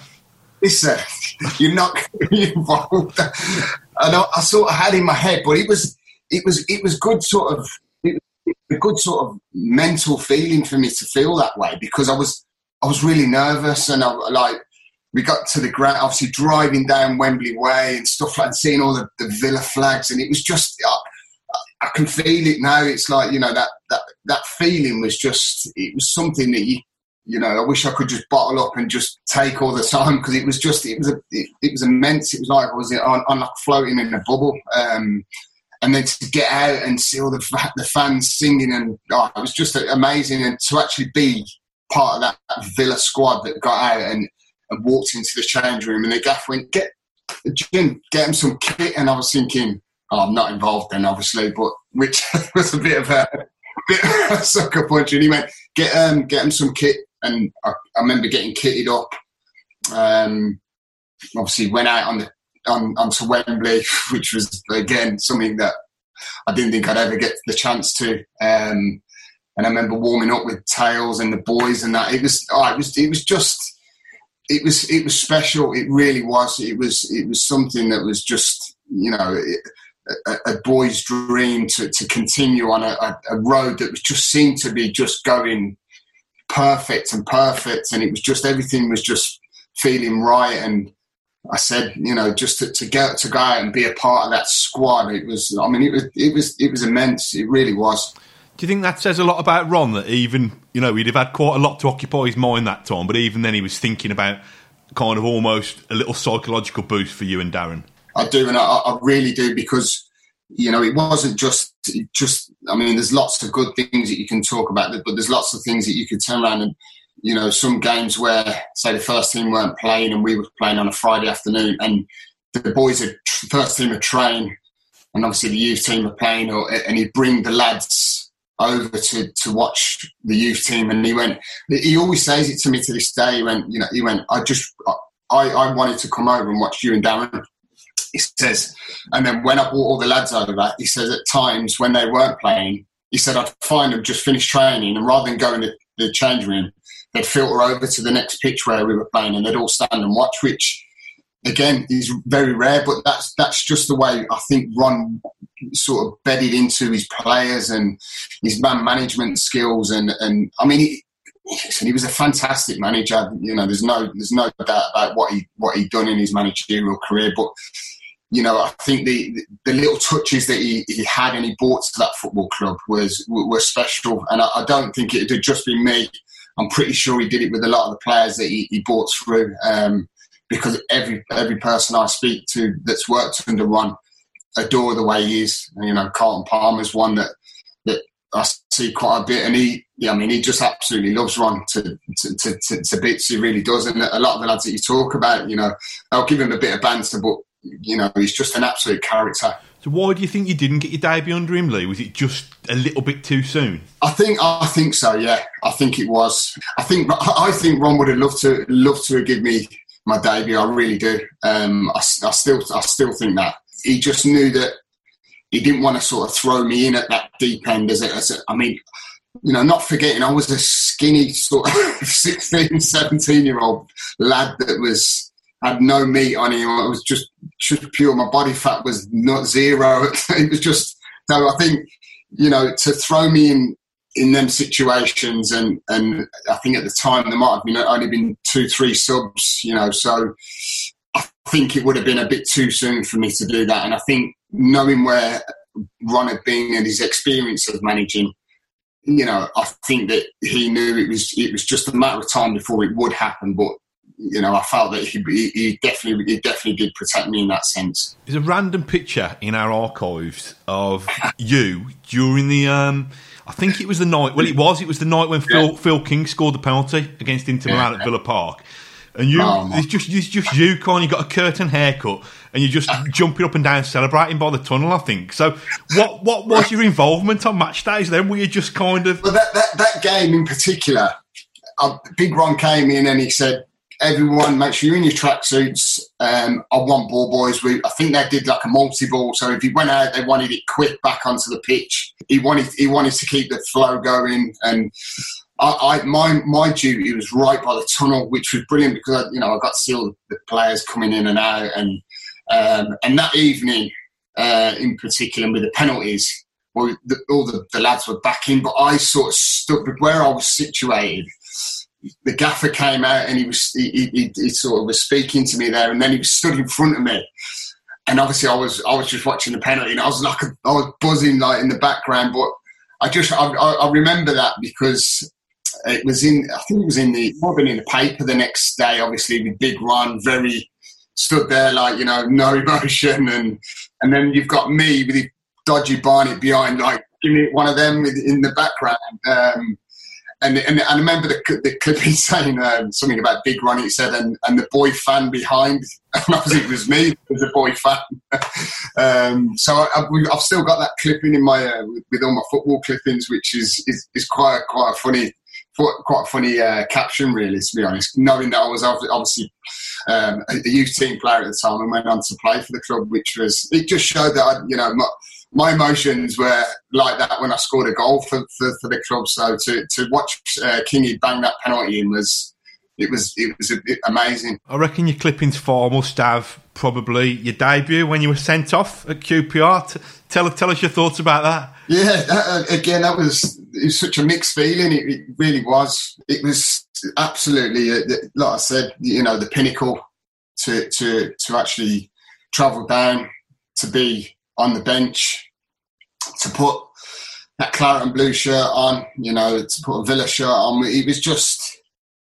"Listen, [LAUGHS] you're not going to be involved." [LAUGHS] And I, I, sort of had in my head, but it was it was it was good sort of it, a good sort of mental feeling for me to feel that way because I was I was really nervous and I like we got to the ground, obviously driving down Wembley Way and stuff like, seeing all the, the Villa flags, and it was just, I, I, can feel it now. It's like you know that that that feeling was just, it was something that you, you know, I wish I could just bottle up and just take all the [LAUGHS] time because it was just, it was a, it, it, was immense. It was like I was on, on like floating in a bubble. Um, and then to get out and see all the the fans singing and oh, it was just amazing and to actually be part of that Villa squad that got out and and walked into the change room, and the gaff went, "Get Jim, get him some kit." And I was thinking, oh, I'm not involved then, obviously, but which [LAUGHS] was a bit of a, a [LAUGHS] bit of a sucker punch. And he went, "Get um, get him some kit," and I, I remember getting kitted up. Um, obviously, went out on the on onto Wembley, [LAUGHS] which was again something that I didn't think I'd ever get the chance to. Um, and I remember warming up with Tails and the boys and that. It was, oh, it was, it was just it was it was special. It really was. It was it was something that was just you know a, a boy's dream to, to continue on a, a, road that was just seemed to be just going perfect and perfect, and it was just everything was just feeling right. And I said, you know, just to, to to go out and be a part of that squad, it was. I mean, it was it was it was immense. It really was. Do you think that says a lot about Ron that even, you know, he'd have had quite a lot to occupy his mind that time, but even then he was thinking about kind of almost a little psychological boost for you and Darren? I do, and I, I really do because you know it wasn't just just. I mean, there's lots of good things that you can talk about, but there's lots of things that you could turn around and you know some games where say the first team weren't playing and we were playing on a Friday afternoon and the boys are first team are train and obviously the youth team are playing or, and he'd bring the lads over to, to watch the youth team, and he went. He always says it to me to this day. He went, you know, he went. I just, I, I wanted to come over and watch you and Darren. He says, and then when I brought all the lads over, that, he says at times when they weren't playing, he said I'd find them just finished training, and rather than going to the change room, they'd filter over to the next pitch where we were playing, and they'd all stand and watch, which again is very rare, but that's that's just the way I think Ron sort of bedded into his players and his man management skills and and I mean he, he was a fantastic manager. You know, there's no there's no doubt about what he what he done in his managerial career, but you know, I think the the little touches that he, he had and he brought to that football club was were special, and I, I don't think it had just been me. I'm pretty sure he did it with a lot of the players that he, he brought through. Um, because every every person I speak to that's worked under Ron adore the way he is. And, you know, Carlton Palmer's one that that I see quite a bit, and he, yeah, I mean, he just absolutely loves Ron to to, to, to, to bits. He really does, and a lot of the lads that you talk about, you know, I'll give him a bit of banter, but you know, he's just an absolute character. So why do you think you didn't get your debut under him, Lee? Was it just a little bit too soon? I think I think so. Yeah, I think it was. I think I think Ron would have loved to loved to have given me my debut. I really do. Um, I, I, still, I still think that he just knew that he didn't want to sort of throw me in at that deep end. As, a, as mean, you know, not forgetting I was a skinny sort of [LAUGHS] 16, 17 year old lad that was had no meat on him. It was just just pure. My body fat was not zero. [LAUGHS] it was just. So I think you know to throw me in in them situations, and and I think at the time there might have been only been two, three subs, you know. So think it would have been a bit too soon for me to do that. And I think knowing where Ron had been and his experience of managing, you know, I think that he knew it was it was just a matter of time before it would happen. But you know, I felt that he, he, definitely he definitely did protect me in that sense. There's a random picture in our archives of [LAUGHS] you during the. Um, I think it was the night. Well, it was. It was the night when Phil, Phil King scored the penalty against Inter Milan yeah. at Villa Park. And you oh, it's just it's just you, Con. You got a curtain haircut, and you're just [LAUGHS] jumping up and down, celebrating by the tunnel. I think. So, what what was your involvement on match days? Then were you just kind of? Well, that that, that game in particular, uh, Big Ron came in and he said, "Everyone, make sure you're in your tracksuits. Um, I want ball boys. We, I think they did like a multi ball. So if he went out, they wanted it quick back onto the pitch. He wanted he wanted to keep the flow going and." I, I, my my duty was right by the tunnel, which was brilliant because I, you know I got to see all the players coming in and out, and um, and that evening uh, in particular with the penalties, well, the, all the, the lads were back in, but I sort of stood where I was situated. The gaffer came out and he was he, he, he sort of was speaking to me there, and then he was stood in front of me and obviously I was I was just watching the penalty and I was like I was buzzing like in the background but I just I, I remember that because it was in, I think it was in the, might been in the paper the next day, obviously, with Big Ron, very stood there like, you know, no emotion. And, and then you've got me with the dodgy Barnet behind, like, give me one of them in the background. Um, and, and, and I remember the, the clipping [LAUGHS] saying um, something about Big Ron. It said, and, and the boy fan behind. [LAUGHS] And obviously, it was me, as a boy fan. [LAUGHS] um, so I, have still got that clipping in my uh, with all my football clippings, which is is, is quite quite funny quite a funny uh, caption, really, to be honest. Knowing that I was obviously um, a youth team player at the time and went on to play for the club, which was it just showed that I, you know my, my emotions were like that when I scored a goal for, for, for the club. So to to watch uh, Kingy bang that penalty in was it was it was amazing. I reckon your clippings four must have probably your debut when you were sent off at QPR. Tell tell us your thoughts about that. Yeah, that, uh, again, that was it was such a mixed feeling. It, it really was. It was absolutely, uh, like I said, you know, the pinnacle to to to actually travel down to be on the bench to put that claret and blue shirt on. You know, to put a Villa shirt on. It was just.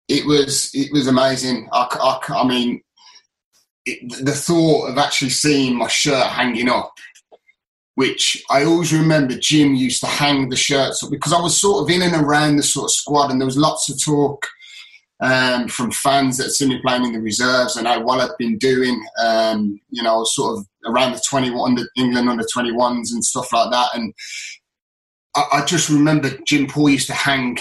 It was it was amazing. I, I, I mean, it, the thought of actually seeing my shirt hanging up which I always remember Jim used to hang the shirts up because I was sort of in and around the sort of squad and there was lots of talk um, from fans that seen me playing in the reserves and how well I'd been doing. Um, you know, sort of around the 21, the England under 21s and stuff like that. And I, I just remember Jim Paul used to hang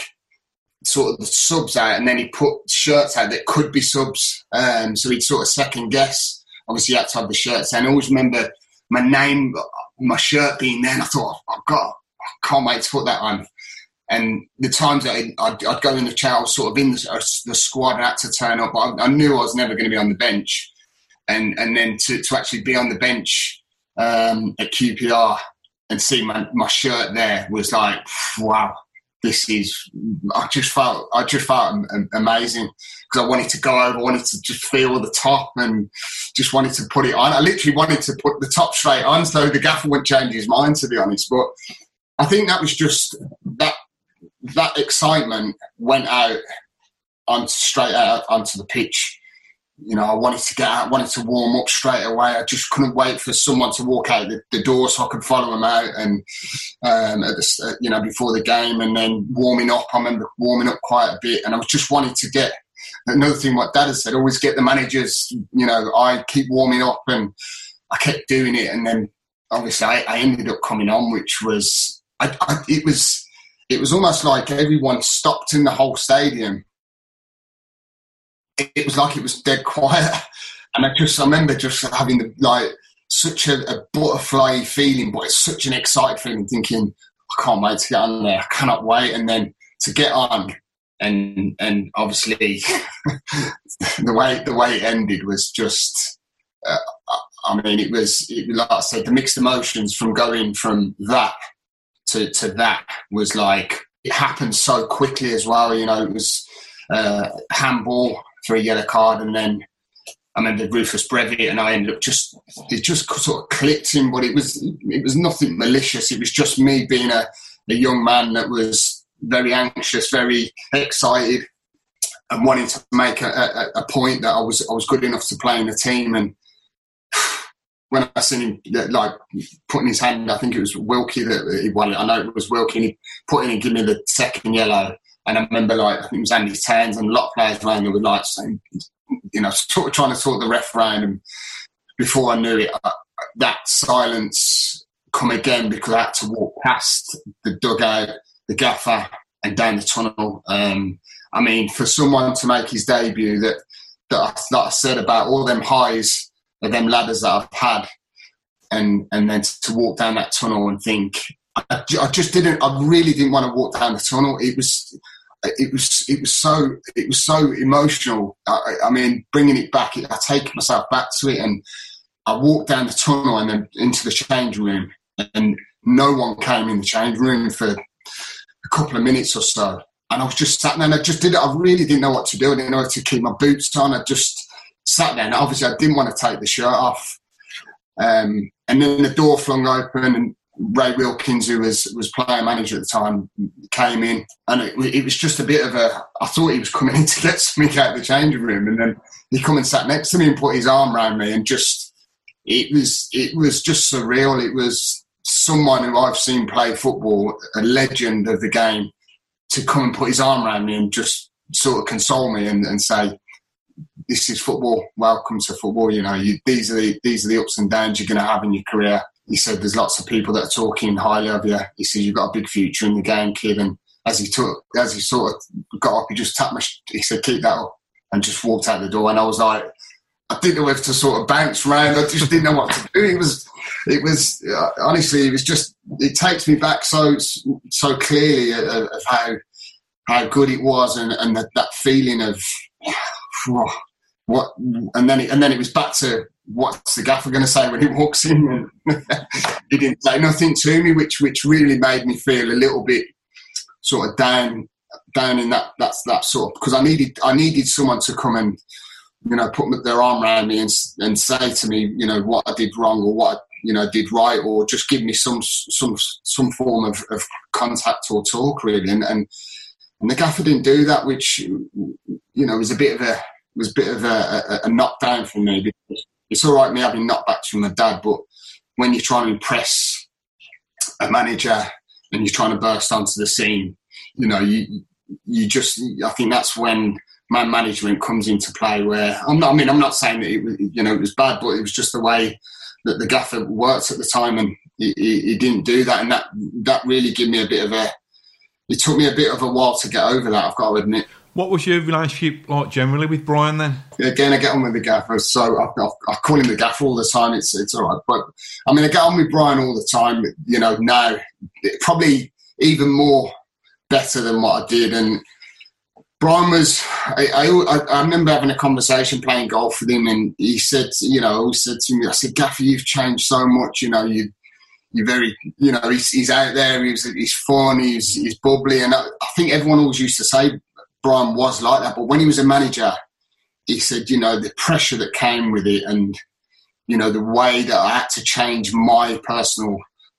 sort of the subs out and then he put shirts out that could be subs. Um, so he'd sort of second guess. Obviously, have the shirts. And I always remember my name, my shirt being there, and I thought, oh, God, I can't wait to put that on. And the times that I'd, I'd, I'd go in the was sort of in the, the squad, I had to turn up. I, I, knew I was never going to be on the bench. And, and then to, to actually be on the bench um, at QPR and see my, my shirt there was like, wow, this is, I just felt, I just felt amazing because I wanted to go over, I wanted to just feel the top and just wanted to put it on. I literally wanted to put the top straight on so the gaffer wouldn't change his mind, to be honest. But I think that was just that that excitement went out on straight out onto the pitch. You know, I wanted to get out, I wanted to warm up straight away. I just couldn't wait for someone to walk out the, the door so I could follow them out and, um, at the, you know, before the game and then warming up. I remember warming up quite a bit and I was just wanting to get another thing what Dad has said, always get the managers, you know, I keep warming up and I kept doing it. And then obviously I, I ended up coming on, which was, I, I, it was, it was almost like everyone stopped in the whole stadium. It, was like it was dead quiet. [LAUGHS] And I just, I remember just having the, like, such a, a butterfly feeling, but it's such an excited feeling, thinking, I can't wait to get on there. I cannot wait. And then to get on and and obviously [LAUGHS] the way the way it ended was just uh, I mean it was it, like I said the mixed emotions from going from that to to that was like it happened so quickly as well you know it was uh, handball for a yellow card and then I remember Rufus Brevett and I ended up just it just sort of clicked in but it was it was nothing malicious it was just me being a, a young man that was very anxious, very excited, and wanting to make a, a, a, point that I was I was good enough to play in the team. And [SIGHS] when I seen him like putting his hand, I think it was Wilkie that he won it. I know it was Wilkie. He put in and give me the second yellow. And I remember like I think it was Andy Towns and a lot of players around there were like saying, you know, sort of trying to sort the ref around. And before I knew it, I, that silence come again because I had to walk past the dugout, the gaffer, and down the tunnel. Um, I mean, for someone to make his debut, that that, that I said about all them highs of them ladders that I've had, and and then to walk down that tunnel and think, I, I just didn't. I really didn't want to walk down the tunnel. It was it was it was so it was so emotional. I, I mean, bringing it back, I take myself back to it, and I walked down the tunnel and then into the change room, and no one came in the change room for a couple of minutes or so. And I was just sat there, and I just did it. I really didn't know what to do. I didn't know how to keep my boots on. I just sat there, and obviously, I didn't want to take the shirt off. Um, and then the door flung open, and Ray Wilkins, who was was player manager at the time, came in, and it, it, was just a bit of a. I thought he was coming in to get something out of the changing room, and then he come and sat next to me and put his arm around me, and just it was it was just surreal. It was someone who I've seen play football, a legend of the game, to come and put his arm around me and just sort of console me and, and say, "This is football. Welcome to football. You know, you, these are the these are the ups and downs you're going to have in your career." He said there's lots of people that are talking highly of you. He said you've got a big future in the game, kid. And as he took, as he sort of got up, he just tapped my. He said, "Keep that up," and just walked out the door. And I was like, I didn't know if to sort of bounce around. I just didn't know what to do. It was, it was uh, honestly, it was just. It takes me back so so clearly of, of how how good it was, and and that, that feeling of. [SIGHS] what and then it, and then it was back to what's the gaffer going to say when he walks in? [LAUGHS] he didn't say nothing to me, which which really made me feel a little bit sort of down down in that that's that sort of because I needed I needed someone to come and you know put their arm around me and and say to me you know what I did wrong or what I, you know did right or just give me some some some form of, of contact or talk really and, and and the gaffer didn't do that which you know was a bit of a was a bit of a, a, a knockdown for me because it's all right me having knockbacks from my dad, but when you're trying to impress a manager and you're trying to burst onto the scene, you know, you you just I think that's when man management comes into play. Where I'm not, I mean, I'm not saying that it was, you know it was bad, but it was just the way that the gaffer worked at the time, and he, he, he didn't do that, and that that really gave me a bit of a. It took me a bit of a while to get over that. I've got to admit. What was your relationship like generally with Brian then? Again, I get on with the gaffer, so I, I, I, call him the gaffer all the time. It's it's all right, but I mean, I get on with Brian all the time. You know, now probably even more better than what I did. And Brian was, I, I, I remember having a conversation playing golf with him, and he said, you know, he said to me, I said, Gaffer, you've changed so much. You know, you you're very, you know, he's, he's out there, he's, he's fun, he's, he's bubbly. And I, I, think everyone always used to say Brian was like that. But when he was a manager, he said, you know, the pressure that came with it and, you know, the way that I had to change my personal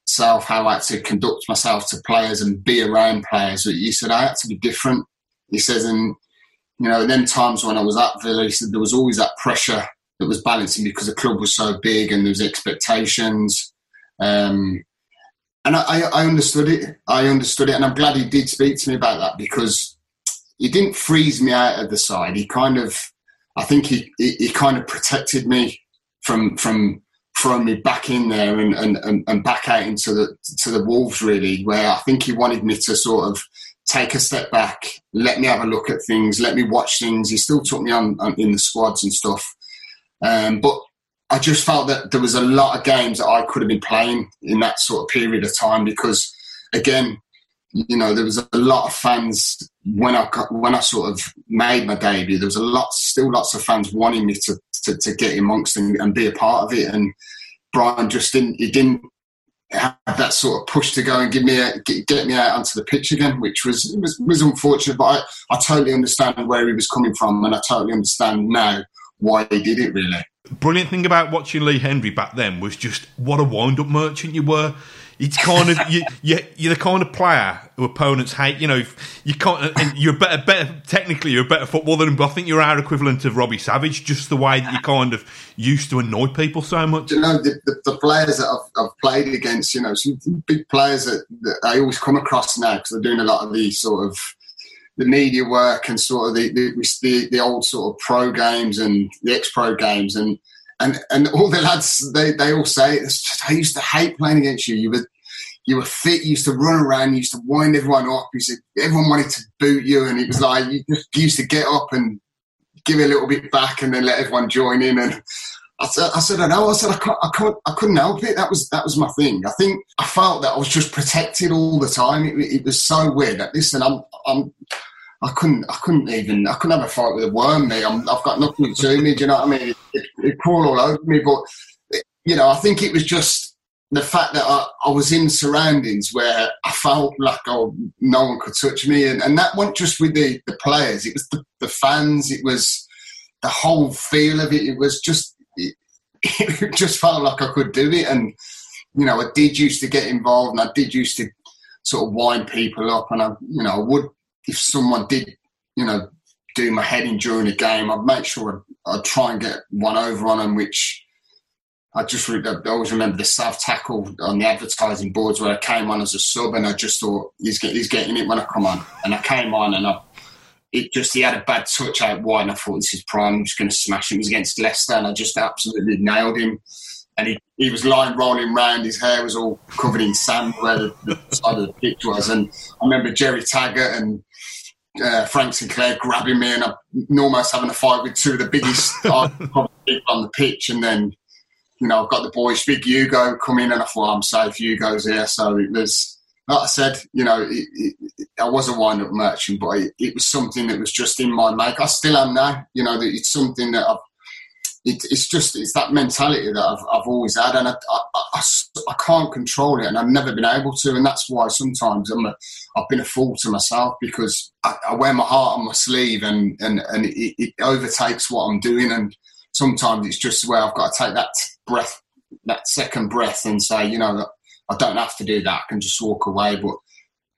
self, how I had to conduct myself to players and be around players. He said, I had to be different. He says, and, you know, in then times when I was at Villa, he said there was always that pressure that was balancing because the club was so big and there was expectations. Um, and I, I, understood it. I understood it, and I'm glad he did speak to me about that because he didn't freeze me out of the side. He kind of, I think he, he, he kind of protected me from from throwing me back in there and, and, and, and back out into the to the wolves really, where I think he wanted me to sort of take a step back, let me have a look at things, let me watch things. He still took me on, on in the squads and stuff, um, but I just felt that there was a lot of games that I could have been playing in that sort of period of time because, again, you know, there was a lot of fans when I when I sort of made my debut. There was a lot, still lots of fans wanting me to to, to get amongst and, and, be a part of it. And Brian just didn't. He didn't have that sort of push to go and give me a, get, me out onto the pitch again, which was was, was unfortunate. But I, I totally understand where he was coming from, and I totally understand now why he did it. Really, brilliant thing about watching Lee Hendrie back then was just what a wind up merchant you were it's kind of you, you, you're the kind of player who opponents hate. You know, you can't. You're better, better. Technically, you're a better footballer than I think you're our equivalent of Robbie Savage. Just the way that you kind of used to annoy people so much. You know, the, the, the players that I've, I've, played against. You know, some big players that, that I always come across now because they're doing a lot of these sort of the media work and sort of the the, the, the old sort of pro games and the ex pro games and and and all the lads they, they all say I used to hate playing against you. You were you were fit. You used to run around. You used to wind everyone up. You said everyone wanted to boot you, and it was like you just used to get up and give a little bit back, and then let everyone join in. And I said, I said, I know. I said, I, can't, I, can't, I couldn't help it. That was that was my thing. I think I felt that I was just protected all the time. It, it was so weird. That listen, I'm, I'm, I couldn't, I couldn't even, I couldn't have a fight with a worm. Me, i have got nothing to me. Do you know what I mean? It, it, it crawled all over me. But you know, I think it was just the fact that I, I, was in surroundings where I felt like oh, no one could touch me, and, and that wasn't just with the, the players; it was the, the, fans, it was the whole feel of it. It was just it, [LAUGHS] it, just felt like I could do it, and you know, I did used to get involved, and I did used to sort of wind people up, and I, you know, I would if someone did, you know, do my heading during a game, I'd make sure I'd, I'd try and get one over on them, which I just I always remember the Sav tackle on the advertising boards where I came on as a sub, and I just thought he's, get, he's getting it when I come on, and I came on and I, it just he had a bad touch out wide, and I thought this is prime. I'm just going to smash him. He was against Leicester, and I just absolutely nailed him. And he, he was lying rolling round. His hair was all covered in sand where the, the side of the pitch was. And I remember Gerry Taggart and uh, Frank Sinclair grabbing me, and I'm almost having a fight with two of the biggest [LAUGHS] on the pitch. And then you know, I've got the boys, big Ugo come in, and I thought I'm safe. Ugo's here, so it was. Like I said, you know, it, it, I was a wind-up merchant, but it, it, was something that was just in my make. I still am now. You know, it's something that I've. it's just it's that mentality that I've, I've always had, and I, I, I, I, can't control it, and I've never been able to, and that's why sometimes I'm a, I've been a fool to myself because I, I wear my heart on my sleeve, and and and it, it overtakes what I'm doing, and sometimes it's just where I've got to take that breath, that second breath, and say, you know, I don't have to do that. I can just walk away. But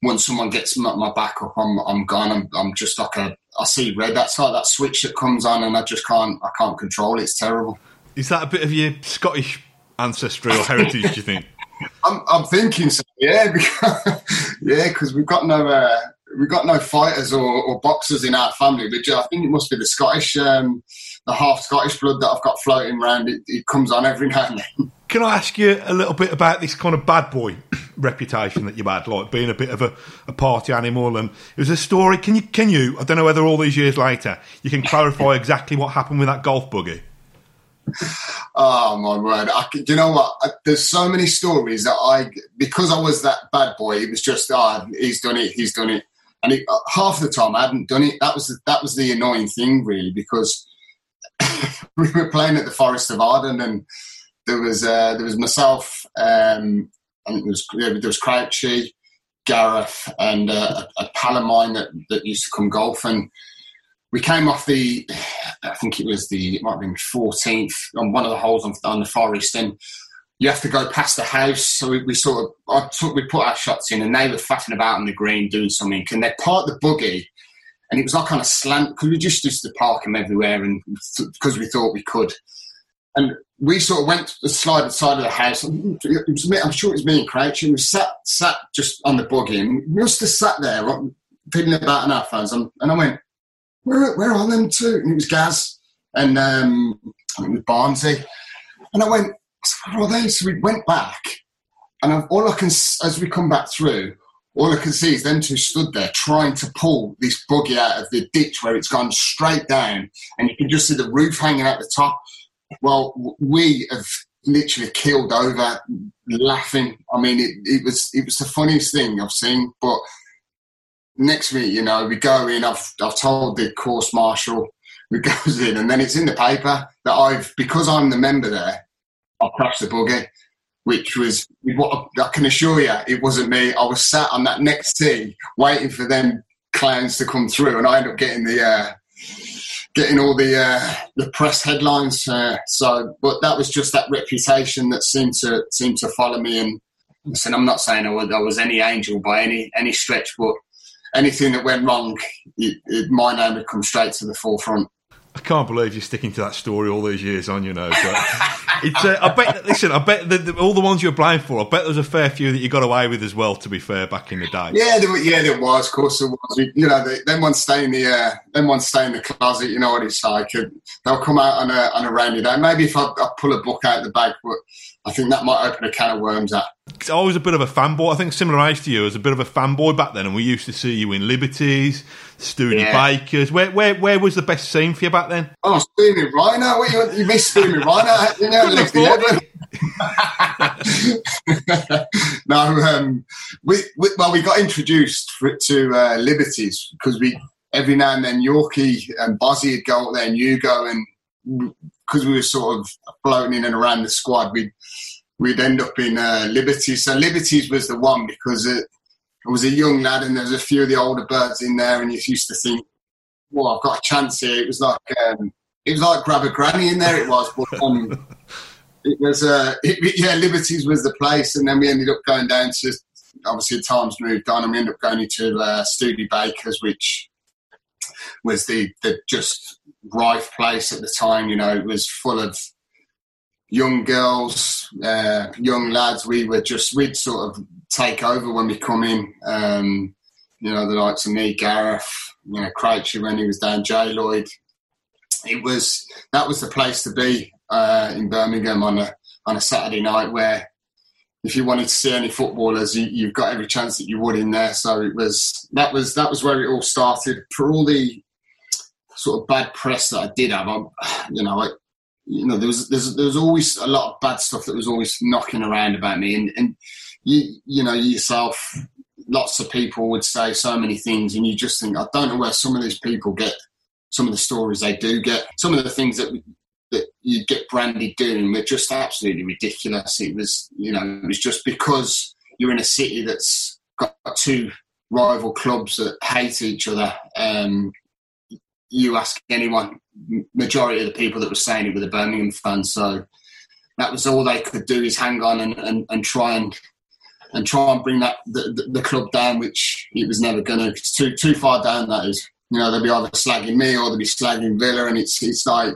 once someone gets my back up, I'm I'm gone. I'm, I'm just like a I see red. That's like that switch that comes on, and I just can't I can't control it. It's terrible. Is that a bit of your Scottish ancestry or heritage? do you think? [LAUGHS] I'm, I'm thinking so. Yeah, [LAUGHS] because, yeah, because we've got no uh, we've got no fighters or, or, boxers in our family. But I think it must be the Scottish. Um, the half Scottish blood that I've got floating around, it, it comes on every now and then. [LAUGHS] Can I ask you a little bit about this kind of bad boy [COUGHS] reputation that you had, like being a bit of a, a party animal? And it was a story. Can you, can you? I don't know whether all these years later you can clarify [LAUGHS] exactly what happened with that golf buggy. Oh my word! I, do you know what? I, there's so many stories that I, because I was that bad boy, it was just, ah, oh, he's done it, he's done it, and it, uh, half the time I hadn't done it. That was the, that was the annoying thing, really, because [LAUGHS] we were playing at the Forest of Arden, and there was uh, there was myself, um, and there was there was Crouchy, Gareth, and uh, a, a pal of mine that, that used to come golf, and we came off the, I think it was the, it might have been 14th on one of the holes on, on the Forest, and you have to go past the house. So we, we sort of, I took, we put our shots in, and they were faffing about on the green doing something, and they parked the buggy and it was like on a slant because we just used to park them everywhere and because we thought we could. And we sort of went to the slide side of the house. It was me, I'm sure it was me and Crouch, and we sat sat just on the buggy, and we just sat there feeling about in our phones. And, I went, "Where where are them two? And it was Gaz and um, I think it was Barnesy. And I went, "Where are they?" So we went back, and all I can as we come back through, all I can see is them two stood there trying to pull this buggy out of the ditch where it's gone straight down, and you can just see the roof hanging out the top. Well, we have literally killed over laughing. I mean, it, it was it was the funniest thing I've seen. But next week, you know, we go in. I've I've told the course marshal. We goes in, and then it's in the paper that I've because I'm the member there. I've crashed the buggy which was what I can assure you, it wasn't me. I was sat on that next tee waiting for them clowns to come through, and I ended up getting the uh, getting all the uh, the press headlines. Uh, so, but that was just that reputation that seemed to seemed to follow me. And listen, I'm not saying I was, I was any angel by any any stretch, but anything that went wrong, it, it, my name would come straight to the forefront. I can't believe you're sticking to that story all these years on, you know. But it's, uh, I bet. Listen, I bet the, the, all the ones you're blind for. I bet there's a fair few that you got away with as well. To be fair, back in the day. Yeah, there, yeah, there was. Of course, there was. You know, they, them ones stay in the uh, them ones stay in the closet. You know what it's like. They'll come out on a on a rainy day. Maybe if I, I pull a book out of the bag, but I think that might open a can of worms up. I was a bit of a fanboy. I think similar age to you, I was a bit of a fanboy back then, and we used to see you in Liberties, Studebakers. Where, where, where was the best scene for you back then? Oh, Steaming Rhino. What, you, you missed Steaming [LAUGHS] Rhino? You never left the no, um, we, we, well, we got introduced for, to uh, Liberties because we every now and then Yorkie and Bozzy would go up there and you go and because we were sort of floating in and around the squad, we'd we'd end up in uh, Liberties. So Liberties was the one because it, I was a young lad and there was a few of the older birds in there, and you used to think, "Well, I've got a chance here." It was like um, it was like grab a granny in there. It was, but um, [LAUGHS] it was uh, it, yeah, Liberties was the place, and then we ended up going down to. Obviously, the times moved on, and we ended up going into uh, Studebakers, which was the the just rife place at the time. You know, it was full of young girls, uh, young lads. We were just we'd sort of take over when we come in. Um, you know, the likes of me, Gareth, you know, Crouchy when he was down, JLloyd. It was that was the place to be uh, in Birmingham on a on a Saturday night where if you wanted to see any footballers, you, have got every chance that you would in there. So it was that was that was where it all started. For all the sort of bad press that I did have, I, you know, I, you know, there was there was always a lot of bad stuff that was always knocking around about me, and and you you know yourself, lots of people would say so many things, and you just think I don't know where some of these people get some of the stories they do get, some of the things that that you get Brandy doing were just absolutely ridiculous. It was you know it was just because you're in a city that's got two rival clubs that hate each other. Um, you ask anyone, majority of the people that were saying it were the Birmingham fans. So that was all they could do is hang on and, and, and try and and try and bring that the, the club down, which it was never going to. It's too too far down. That is, you know, they'll be either slagging me or they'll be slagging Villa, and it's it's like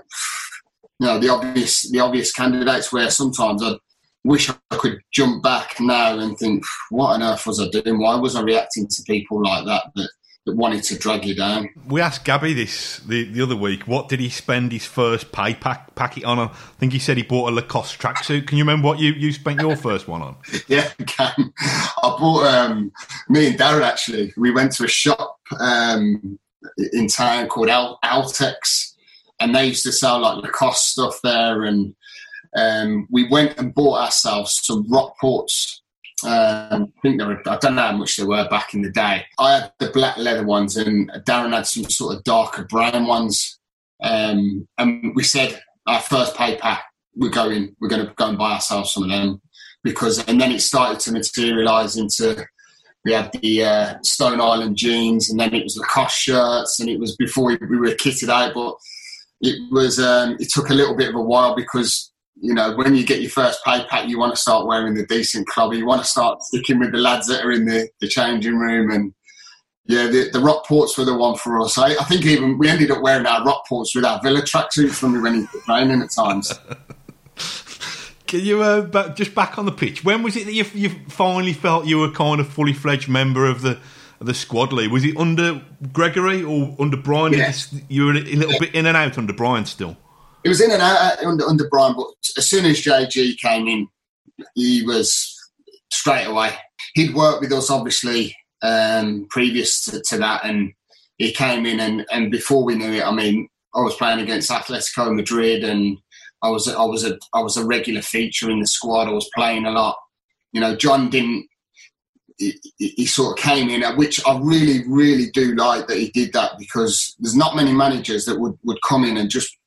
you know the obvious the obvious candidates. Where sometimes I wish I could jump back now and think, what on earth was I doing? Why was I reacting to people like that? But that wanted to drag you down. We asked Gabby this the, the other week. What did he spend his first pay pack, packet on? I think he said he bought a Lacoste tracksuit. Can you remember what you, you spent your first one on? [LAUGHS] yeah, I can. I bought um, me and Darren actually. We went to a shop um, in town called Al- Altex, and they used to sell like Lacoste stuff there. And um, we went and bought ourselves some Rockports um, I think they were, I don't know how much there were back in the day. I had the black leather ones, and Darren had some sort of darker brown ones. Um, and we said our first pay pack, we're going, we're going to go and buy ourselves some of them because, and then it started to materialise into. We had the uh, Stone Island jeans, and then it was Lacoste shirts, and it was before we, we were kitted out. But it was, um, it took a little bit of a while because you know, when you get your first pay pack, you want to start wearing the decent club. You want to start sticking with the lads that are in the, the changing room. And yeah, the, the Rockports were the one for us. I, I think even we ended up wearing our Rockports with our Villa tracksuits when we went into training at times. [LAUGHS] Can you uh, just back on the pitch? When was it that you, you finally felt you were kind of fully fledged member of the of the squad league? Was it under Gregory or under Brian? Yeah. You were a little yeah. bit in and out under Brian still. It was in and out uh, under, under Brian, but as soon as JG came in, he was straight away. He'd worked with us obviously um, previous to, to, that, and he came in, and, and before we knew it, I mean, I was playing against Atletico Madrid, and I was I was a I was a regular feature in the squad. I was playing a lot. You know, John didn't. He, he, sort of came in, which I really, really do like that he did that because there's not many managers that would, would come in and just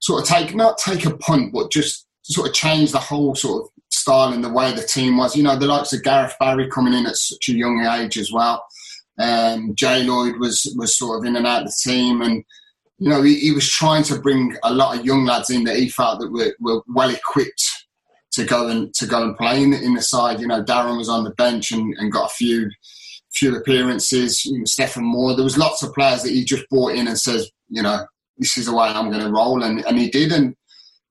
sort of take not take a punt, but just sort of change the whole sort of style and the way the team was. You know, the likes of Gareth Barry coming in at such a young age as well. Um, JLloyd was was sort of in and out of the team, and you know he, he, was trying to bring a lot of young lads in that he felt that were, were well equipped to go and to go and play in, in the side. You know, Darren was on the bench and, and got a few few appearances. You know, Stefan Moore. There was lots of players that he just brought in and says, you know, this is the way I'm going to roll, and and he did, and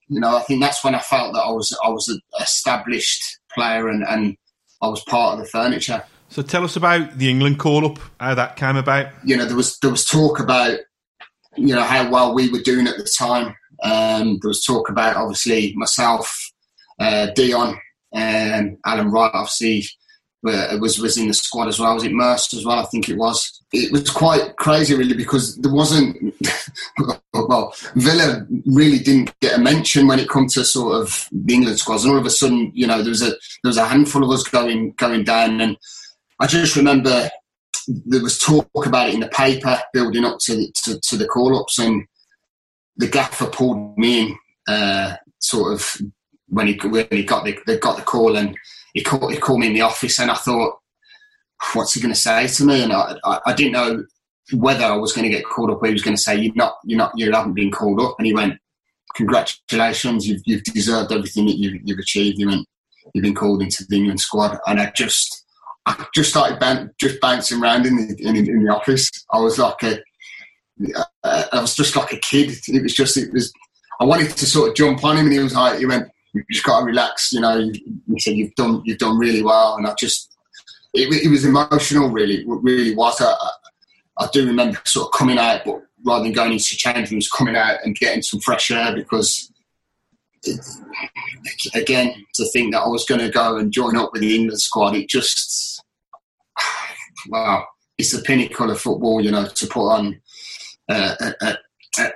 you know, I think that's when I felt that I was I was an established player, and and I was part of the furniture. So tell us about the England call up, how that came about. You know, there was there was talk about you know how well we were doing at the time. Um, there was talk about obviously myself, uh, Dion, and Alan Wright. Obviously, it was was in the squad as well. Was it Merson as well? I think it was. It was quite crazy, really, because there wasn't. [LAUGHS] well, Villa really didn't get a mention when it come to sort of the England squads, and all of a sudden, you know, there was a there was a handful of us going going down, and I just remember there was talk about it in the paper building up to to, to the call ups, and the gaffer pulled me in, uh, sort of when he when he got the they got the call and he called, he called me in the office and I thought, what's he going to say to me? And I, I, I didn't know whether I was going to get called up he was going to say, you're not, you're not, you haven't been called up. And he went, congratulations, you've, you've deserved everything that you've, you've achieved. You went, you've been called into the England squad. And I just, I just started ban- just bouncing around in the, in, in the office. I was like a, I was just like a kid. It was just, it was, I wanted to sort of jump on him and he was like, he went, you just got to relax. You know, you said you've done you've done really well, and I just it, it was emotional. Really, really was. I, I, do remember sort of coming out, but rather than going into change rooms, coming out and getting some fresh air because. Again, to think that I was going to go and join up with the England squad, it just [SIGHS] wow, it's the pinnacle of football. You know, to put on uh, a, a,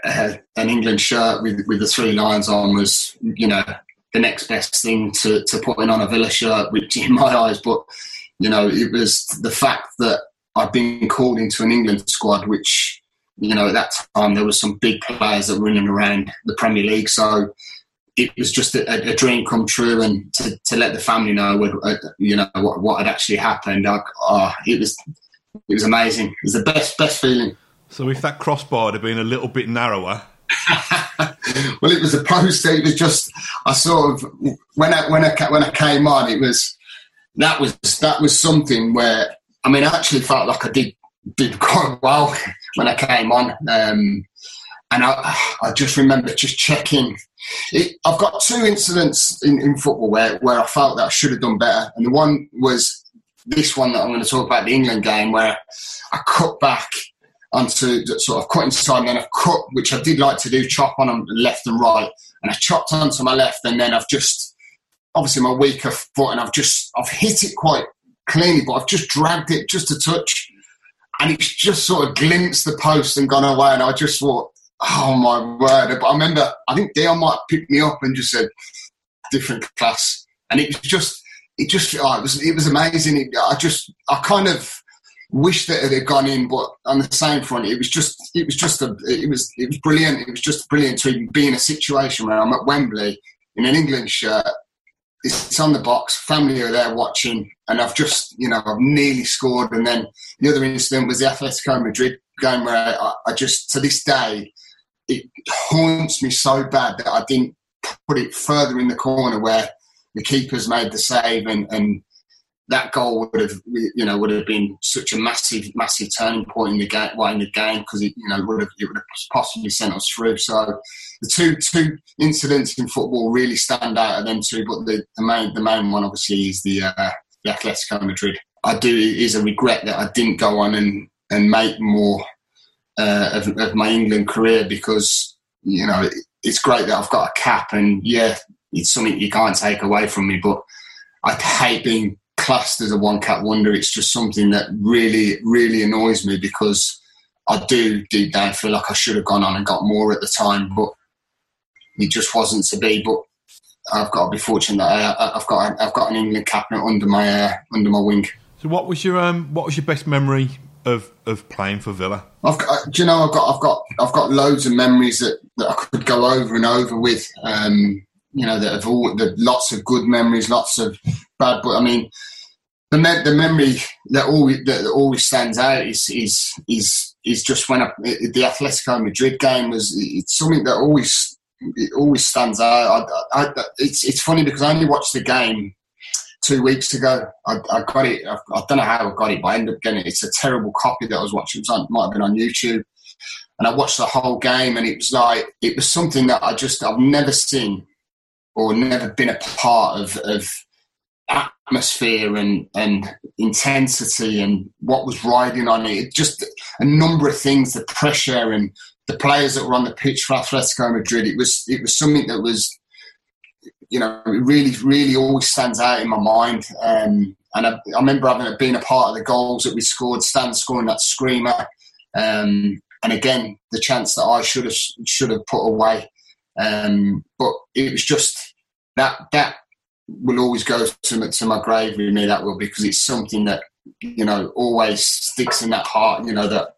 a, an England shirt with with the three lions on was, you know, the next best thing to, to putting on a Villa shirt, which in my eyes, but you know, it was the fact that I'd been called into an England squad, which you know at that time there was some big players that were in and around the Premier League, so it was just a, a dream come true, and to, to let the family know what you know what, what had actually happened, I, oh, it was it was amazing. It was the best best feeling. So if that crossbar had been a little bit narrower, [LAUGHS] well, it was a poster. It was just I sort of when I when I when I came on, it was that was that was something where I mean I actually felt like I did did [LAUGHS] quite well when I came on, um, and I I just remember just checking. It, I've got two incidents in, in football where, where I felt that I should have done better, and the one was this one that I'm going to talk about the England game where I cut back onto sort of cut inside and then I've cut, which I did like to do, chop on them left and right. And I chopped onto my left and then I've just, obviously my weaker foot and I've just, I've hit it quite cleanly, but I've just dragged it just a touch and it's just sort of glimpsed the post and gone away. And I just thought, oh my word. But I remember, I think Dion might pick me up and just said, different class. And it was just, it just, oh, it was, it was amazing. It, I just, I kind of, wish that it had gone in, but on the same front, it was just it was just a it was it was brilliant. It was just brilliant to even be in a situation where I'm at Wembley in an England shirt. It's on the box. Family are there watching, and I've just you know I've nearly scored. And then the other incident was the Atletico Madrid game where I, I just to this day it haunts me so bad that I didn't put it further in the corner where the keepers made the save and and that goal would have, you know, would have been such a massive, massive turning point in the game, well, in the game, because it, you know, would have, it would have possibly sent us through. So the two two incidents in football really stand out of them two, but the, the main the main one obviously is the uh, the Atletico Madrid. I do is a regret that I didn't go on and and make more uh, of, of my England career because you know it, it's great that I've got a cap and yeah, it's something you can't take away from me, but I hate being classed as a one cat wonder. It's just something that really, really annoys me because I do deep down feel like I should have gone on and got more at the time, but it just wasn't to be. But I've got to be fortunate that I, have got I've got an England captain under my uh, under my wing. So, what was your um, what was your best memory of, of playing for Villa? I've got, do you know, I've got I've got I've got loads of memories that, that I could go over and over with. Um, you know, that have all the lots of good memories, lots of bad. But I mean, the me- the memory that always that always stands out is is is is just when I, the Atletico Madrid game was. It's something that always it always stands out. I, I, it's it's funny because I only watched the game two weeks ago. I, I got it. I, I, don't know how I got it, but I ended up getting it. It's a terrible copy that I was watching. It was on might have been on YouTube. and I watched the whole game, and it was like it was something that I just I've never seen or never been a part of of atmosphere and and intensity and what was riding on it. Just a number of things, the pressure and the players that were on the pitch for Atletico Madrid. It was it was something that was, you know, it really really always stands out in my mind. Um, and I, I, remember having been a part of the goals that we scored, Stan scoring that screamer, um, and again the chance that I should have should have put away. Um, but it was just that that will always go to my, to my grave with me. That will because it's something that you know always sticks in that heart. You know that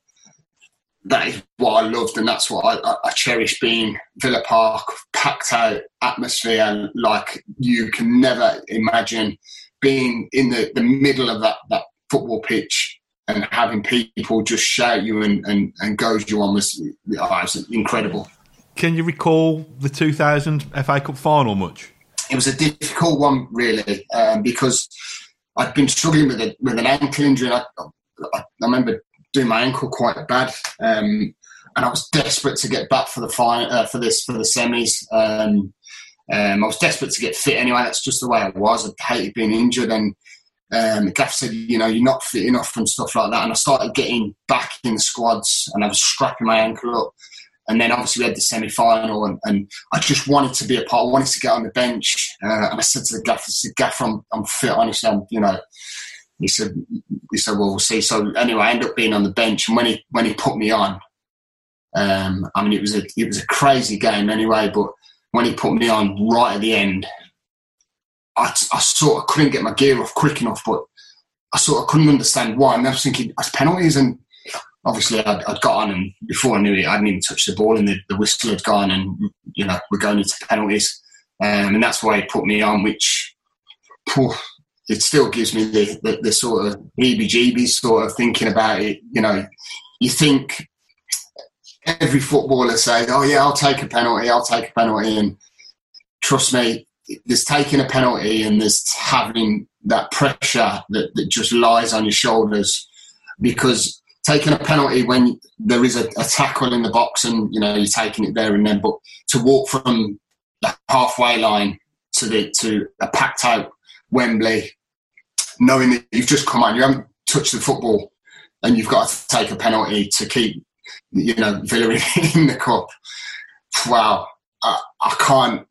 that is what I loved, and that's what I, I cherish being Villa Park, packed out atmosphere, like you can never imagine being in the, the middle of that, that football pitch and having people just shout you and, and, and goad you on was, oh, was incredible. Can you recall the 2000 FA Cup final much? It was a difficult one, really, um, because I'd been struggling with a, with an ankle injury. I, I, I, remember doing my ankle quite bad, um, and I was desperate to get back for the final uh, for this for the semis. Um, um, I was desperate to get fit anyway. That's just the way I was. I hated being injured, and um, gaff said, you know, you're not fit enough and stuff like that. And I started getting back in squads, and I was strapping my ankle up. And then obviously we had the semi final, and, and, I just wanted to be a part. I wanted to get on the bench, uh, and I said to the gaffer, I said, "Gaff, I'm, I'm fit. Honestly, I'm, you know." He said, "He said, well, we'll see." So anyway, I ended up being on the bench, and when he when he put me on, um, I mean, it was a it was a crazy game anyway, but when he put me on right at the end, I, I sort of couldn't get my gear off quick enough, but I sort of couldn't understand why. And I was thinking, it's penalties. And obviously, I'd, I'd, got on, and before I knew it, I hadn't even touched the ball, and the, the whistle had gone, and, you know, we're going into penalties. Um, and that's why he put me on, which it still gives me the, the, the sort of heebie jeebies sort of thinking about it. You know, you think every footballer says, "Oh yeah, I'll take a penalty. I'll take a penalty." And trust me, there's taking a penalty and there's having that pressure that, that just lies on your shoulders because taking a penalty when there is a, a, tackle in the box and you know you're taking it there and then, but to walk from the halfway line to the to a packed out Wembley, knowing that you've just come on, you haven't touched the football, and you've got to take a penalty to keep you know, Villa in [LAUGHS] the cup. Wow, I, I can't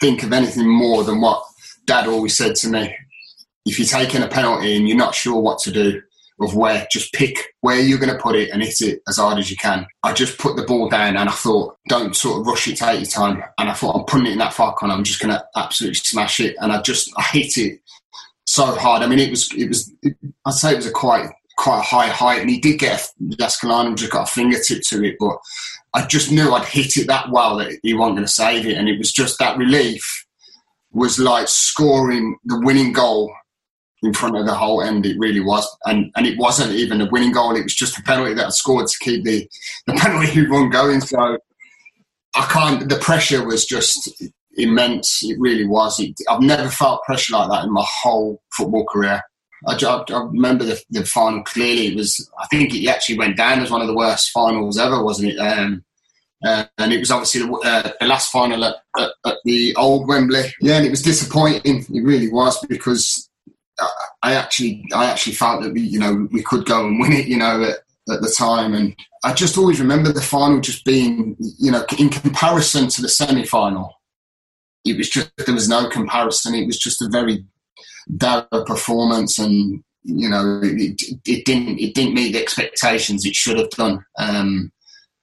think of anything more than what Dad always said to me. If you're taking a penalty and you're not sure what to do, of where, just pick where you're going to put it and hit it as hard as you can. I just put the ball down and I thought, don't sort of rush it, take your time. And I thought, I'm putting it in that far corner, I'm just going to absolutely smash it. And I just, I hit it so hard. I mean, it was, it was, it, I'd say it was a quite quite a high height, and he did get Jääskeläinen just got a fingertip to it, but I just knew I'd hit it that well that he wasn't going to save it, and it was just that relief was like scoring the winning goal in front of the whole end. It really was, and and it wasn't even a winning goal; it was just a penalty that I scored to keep the the [LAUGHS] penalty one going. So I can't. The pressure was just immense. It really was. It, I've never felt pressure like that in my whole football career. I, I, remember the, the, final clearly. It was, I think it actually went down as one of the worst finals ever, wasn't it? Um, uh, and it was obviously the, uh, the last final at, at, at, the old Wembley. Yeah, and it was disappointing. It really was because I actually, I actually felt that we, you know, we could go and win it. You know, at, at the time, and I just always remember the final just being, you know, in comparison to the semi-final, it was just there was no comparison. It was just a very dour performance, and you know it, it, didn't it didn't meet the expectations it should have done. Um,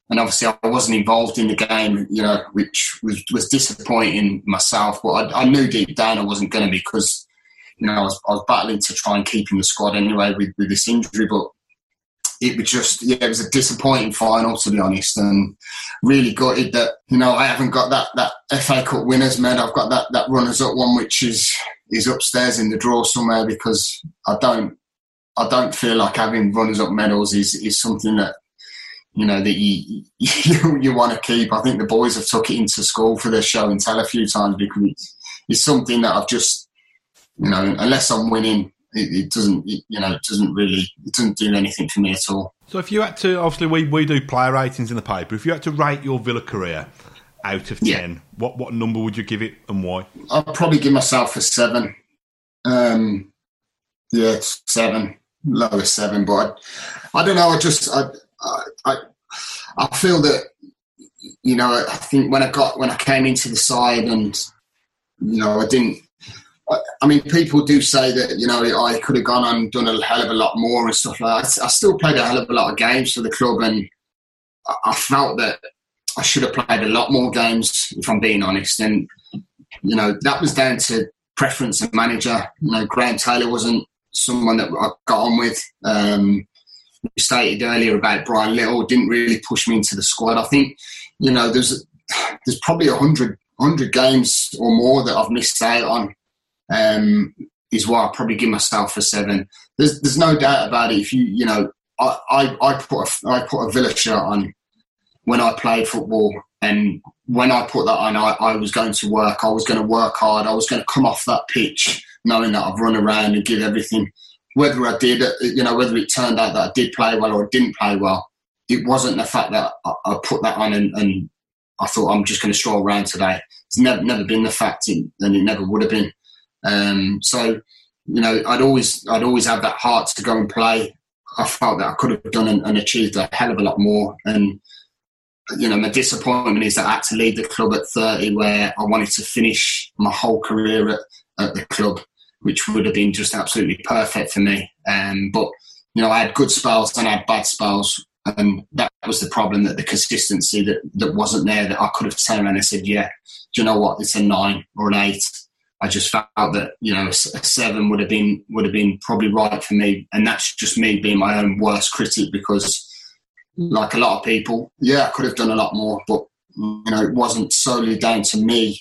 and obviously, I wasn't involved in the game, you know, which was was disappointing myself. But I, I knew deep down I wasn't going to be because you know I was, I was battling to try and keep in the squad anyway with, with this injury, but it was just yeah, it was a disappointing final to be honest, and really gutted that you know I haven't got that that FA Cup winners medal. I've got that that runners up one, which is is upstairs in the drawer somewhere because I don't I don't feel like having runners up medals is is something that you know that you you, you want to keep. I think the boys have took it into school for their show and tell a few times because it's, it's something that I've just you know unless I'm winning it, it doesn't, it, you know, it doesn't really, it doesn't do anything for me at all. So if you had to, obviously we, we do player ratings in the paper. If you had to rate your Villa career out of ten, yeah. what what number would you give it and why? I'd probably give myself a seven. Um, yeah, seven, lowest seven. But I, I don't know. I just I, I I feel that you know I think when I got when I came into the side and you know I didn't. I mean, people do say that you know I could have gone and done a hell of a lot more and stuff like that. I still played a hell of a lot of games for the club, and I felt that I should have played a lot more games, if I'm being honest. And you know that was down to preference and manager. You know, Graham Taylor wasn't someone that I got on with. Um, you stated earlier about Brian Little didn't really push me into the squad. I think you know there's there's probably a hundred hundred games or more that I've missed out on. Um, is why I probably give myself a seven. There's there's no doubt about it. If you you know I I, I put a, I put a Villa shirt on when I played football and when I put that on, I, I was going to work. I was going to work hard. I was going to come off that pitch knowing that I've run around and give everything whether I did, you know, whether it turned out that I did play well or didn't play well, it wasn't the fact that I, I put that on and, and, I thought I'm just going to stroll around today. It's never never been the fact, and it never would have been. Um, so, you know, I'd always I'd always have that heart to go and play. I felt that I could have done and, and achieved a hell of a lot more. And you know, my disappointment is that I had to leave the club at 30, where I wanted to finish my whole career at, at the club which would have been just absolutely perfect for me. Um, but you know, I had good spells and I had bad spells, and that was the problem that the consistency that, that wasn't there. That I could have turned around and said, "Yeah, do you know what? It's a nine or an eight. I just felt that you know a seven would have been would have been probably right for me, and that's just me being my own worst critic because, like a lot of people, yeah, I could have done a lot more, but you know, it wasn't solely down to me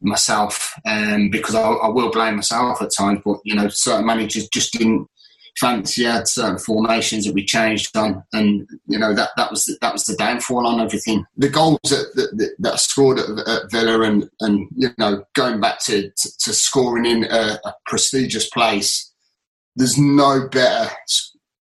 myself um, because I, I, will blame myself at times. But you know, certain managers just didn't fancy had certain formations that we changed on, and you know that that was the, that was the downfall on everything. The goals that that, that scored at, at, Villa, and and you know going back to to, to scoring in a, a, prestigious place, there's no better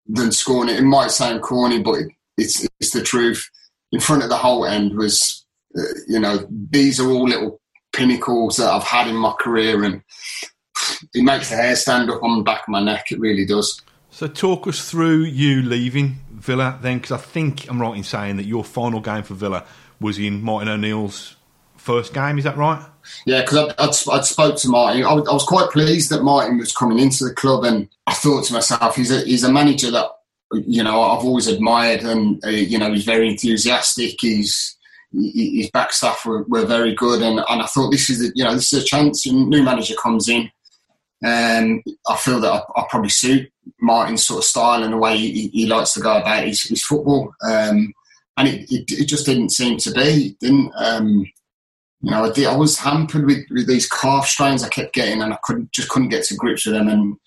than scoring it. It might sound corny, but it, it's it's the truth. In front of the whole end was, uh, you know, these are all little pinnacles that I've had in my career, and it makes the hair stand up on the back of my neck. It really does. So, talk us through you leaving Villa then, because I think I'm right in saying that your final game for Villa was in Martin O'Neill's first game. Is that right? Yeah, because I'd, I'd, I'd, spoke to Martin. I, I was quite pleased that Martin was coming into the club, and I thought to myself, he's a he's a manager that you know I've always admired, and uh, you know he's very enthusiastic. He's his back staff were, were very good, and, and I thought this is a, you know this is a chance. New manager comes in, and I feel that I, I probably suit Martin's sort of style and the way he, he likes to go about his, his football. Um, and it, it, it, just didn't seem to be. didn't um, you know? I, did, I was hampered with, with these calf strains I kept getting, and I couldn't just couldn't get to grips with them, and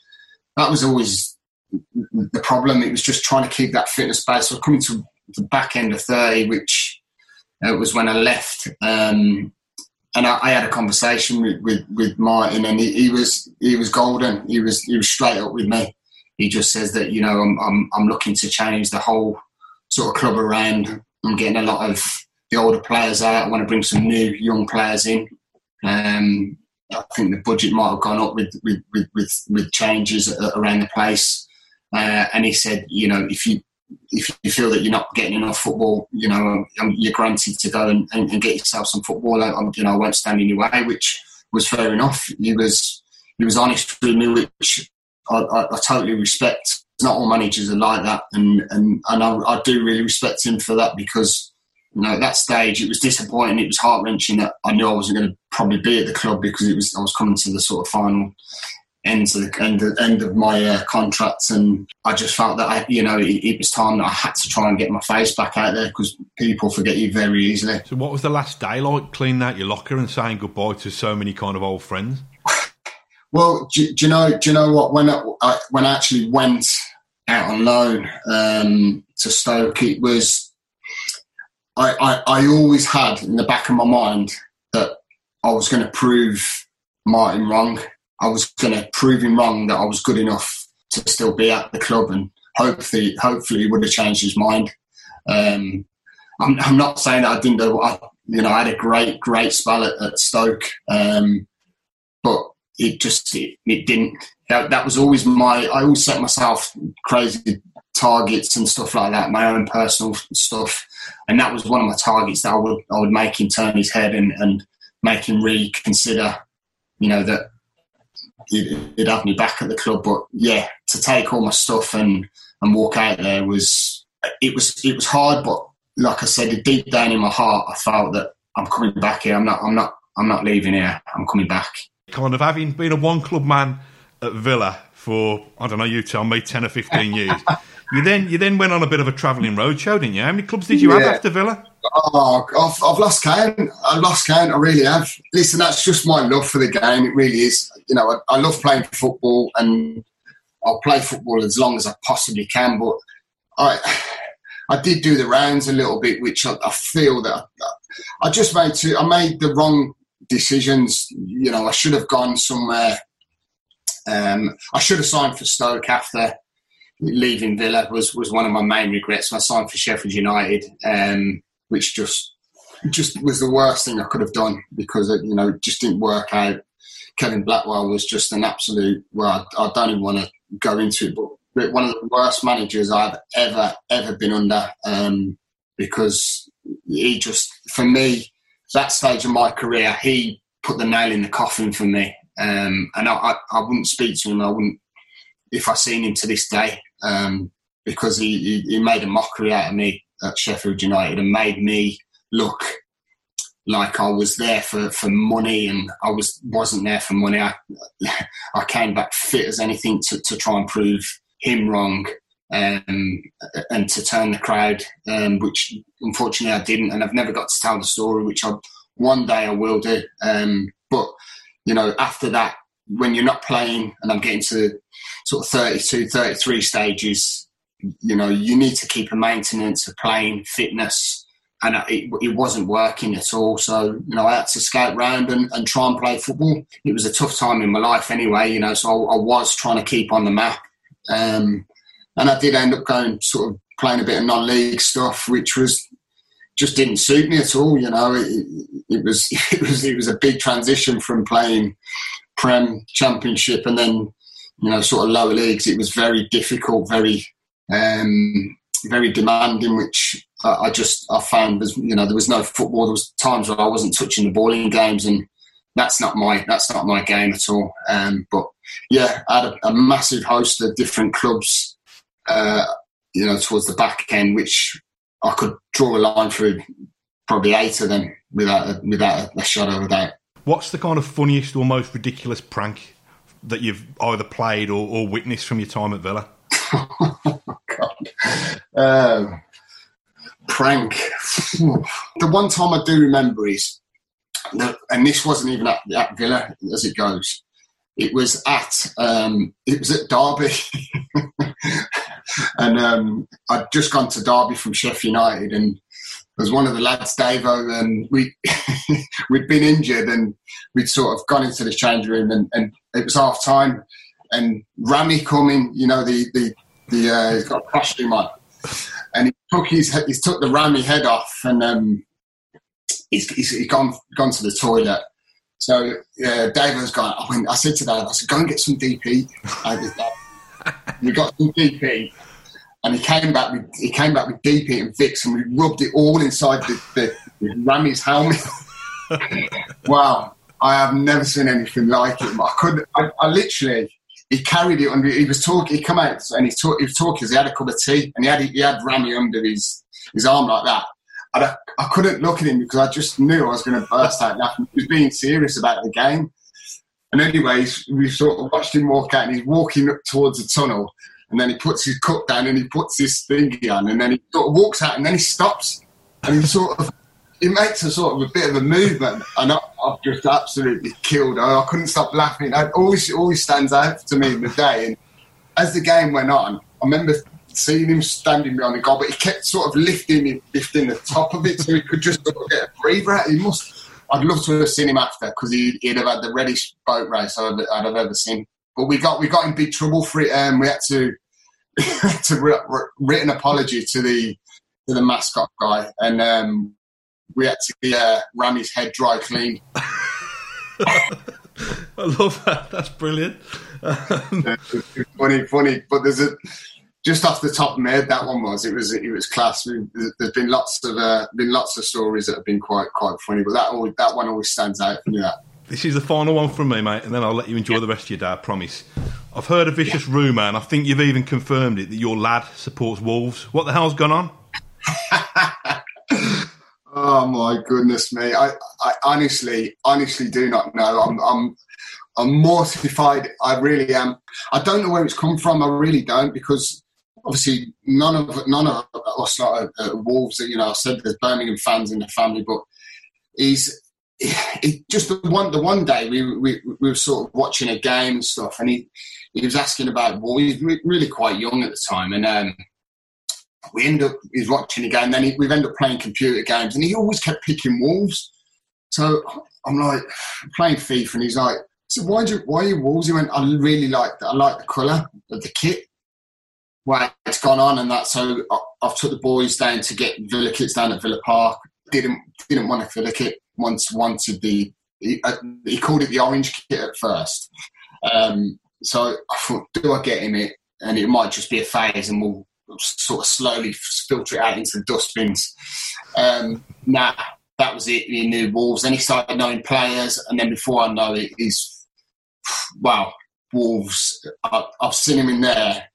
that was always the problem. It was just trying to keep that fitness base. So coming to the back end of thirty, which it was when I left. Um, and I, I, had a conversation with, with, with Martin, and he, he, was he was golden. He was he was straight up with me. He just says that you know I'm I'm, I'm looking to change the whole sort of club around. I'm getting a lot of the older players out. I want to bring some new young players in. Um, I think the budget might have gone up with with with, with, with changes around the place. Uh, and he said, you know, if you if you feel that you're not getting enough football, you know, um, you're granted to go and, and, and get yourself some football. I, you know, I won't stand in your way, which was fair enough. He was he was honest with me, which I, I, I totally respect. Not all managers are like that, and and and I, I do really respect him for that because you know at that stage it was disappointing. It was heart wrenching that I knew I wasn't going to probably be at the club because it was I was coming to the sort of final end to the end, of, end of my uh, contract, and I just felt that I, you know it, it, was time that I had to try and get my face back out there because people forget you very easily. So, what was the last day like? Cleaning out your locker and saying goodbye to so many kind of old friends. [LAUGHS] well, do, do, you know? Do you know what? When I, when I actually went out on loan um, to Stoke, it was I, I, I always had in the back of my mind that I was going to prove Martin wrong I was going to prove him wrong that I was good enough to still be at the club, and hopefully, hopefully, he would have changed his mind. Um, I'm, I'm, not saying that I didn't do. I, you know, I had a great, great spell at, at Stoke, um, but it just it, it didn't. That, that, was always my. I always set myself crazy targets and stuff like that, my own personal stuff, and that was one of my targets that I would I would make him turn his head and, and make him reconsider. You know that he'd, he'd have me back at the club, but yeah, to take all my stuff and and walk out there was it was it was hard, but like I said, deep down in my heart, I felt that I'm coming back here. I'm not. I'm not. I'm not leaving here. I'm coming back. Kind of having been a one club man at Villa for I don't know. You tell me, ten or fifteen years. You then you then went on a bit of a travelling roadshow, didn't you? How many clubs did you yeah. have after Villa? Oh, I've, I've lost count. I've lost count. I really have. Listen, that's just my love for the game. It really is. You know, I, I love playing football, and I'll play football as long as I possibly can. But I I did do the rounds a little bit, which I, I feel that I, I just made to, I made the wrong decisions. You know, I should have gone somewhere. Um, I should have signed for Stoke after leaving Villa was was one of my main regrets. I signed for Sheffield United, um, which just just was the worst thing I could have done because it, you know it just didn't work out. Kevin Blackwell was just an absolute. Well, I, I don't even want to go into it, but one of the worst managers I've ever ever been under um, because he just for me that stage of my career he put the nail in the coffin for me um, and I, I, I, wouldn't speak to him I wouldn't if I seen him to this day um, because he, he, he, made a mockery out of me at Sheffield United and made me look like I was there for, for money and I was wasn't there for money I [LAUGHS] I came back fit as anything to, to try and prove him wrong um, and to turn the crowd, um, which unfortunately I didn't, and I've never got to tell the story, which I one day I will do. Um, but you know, after that, when you're not playing, and I'm getting to sort of 32, 33 stages, you know, you need to keep a maintenance of playing fitness. And it, it wasn't working at all. So, you know, I had to scout round and, and try and play football. It was a tough time in my life anyway, you know, so I, I was trying to keep on the map um, and I did end up going sort of playing a bit of non-league stuff, which was just didn't suit me at all. You know, it, it was [LAUGHS] it was it was a big transition from playing Prem Championship and then you know sort of lower leagues. It was very difficult, very um, very demanding, which I, I just I found was you know there was no football. There was times where I wasn't touching the ball in games, and that's not my that's not my game at all. Um, but yeah, I had a, a, massive host of different clubs, uh, you know, towards the back end, which I could draw a line through probably eight of them without a, without a, a shadow of a doubt. What's the kind of funniest or most ridiculous prank that you've either played or, or witnessed from your time at Villa? [LAUGHS] oh, God. Um, prank. [LAUGHS] the one time I do remember is, and this wasn't even at, at Villa as it goes it was at um, it was at Derby, [LAUGHS] and um, I'd just gone to Derby from Sheffield United, and was one of the lads, Davo, and we we'd been injured, and we'd sort of gone into the change room, and, and it was half time, and Rammie coming, you know, the the the uh, he's got a costume on, and he took his he took the Rammie head off, and um, he's, he's, he's gone gone to the toilet so uh, Dave has gone. I, went, I said to Dave, I said, go and get some DP. we got some DP, and he came back with he came back with DP and Vicks, and we rubbed it all inside the, the, the Rammie's helmet. [LAUGHS] wow, I have never seen anything like it. I couldn't. I, I literally. He carried it under. He was talking. He come out and he, talk, he was talking. He had a cup of tea and he had he had Rammie under his his arm like that. I, I couldn't look at him because I just knew I was going to burst out laughing. He was being serious about the game. And anyways, we sort of watched him walk out and he's walking up towards the tunnel and then he puts his cup down and he puts his thingy on and then he sort of walks out and then he stops and he sort of he makes a sort of a bit of a movement and I, have just absolutely killed. I, I couldn't stop laughing. It always always stands out to me in the day. And as the game went on, I remember seeing him standing behind the goal, but he kept sort of lifting lifting the top of it so he could just sort of get a breather out. He must. I'd love to have seen him after because he, would have had the reddest boat race I'd, I'd, have ever seen. But we got we got in big trouble for it. Um, we had to [LAUGHS] to write written apology to the to the mascot guy, and um, we had to uh, ram his head dry clean. [LAUGHS] I love that. That's brilliant. funny, funny. But there's a just off the top of my head, that one was it was it was class. There's been lots of uh, been lots of stories that have been quite quite funny, but that always, that one always stands out for me. That. [LAUGHS] This is the final one from me, mate, and then I'll let you enjoy yeah. the rest of your day. I promise. I've heard a vicious yeah. rumour, and I think you've even confirmed it that your lad supports Wolves. What the hell's gone on? [LAUGHS] oh my goodness me! I, I honestly, honestly do not know. I'm, I'm I'm mortified. I really am. I don't know where it's come from. I really don't because obviously none of none of us are uh, Wolves. You know, I said there's Birmingham fans in the family, but he's he, just the one the one day we, we we were sort of watching a game and stuff, and he he was asking about well, he was really quite young at the time, and um, we end up he's watching a game. Then he, we've ended up playing computer games, and he always kept picking Wolves. So I'm like playing FIFA, and he's like, "So why do why are you Wolves?" He went, "I really like that. I like the colour of the kit." Well, it's gone on and that. So I, I've took the boys down to get Villa kits down at Villa Park. Didn't didn't want a Villa kit. Once wanted the he, uh, he, called it the orange kit at first. Um, so I thought, do I get him it? And it might just be a phase, and we'll sort of slowly filter it out into the dustbins. Um, nah, that was it. He knew Wolves. Then he started knowing players, and then before I know it, he's wow. Wolves. I, I've seen him in there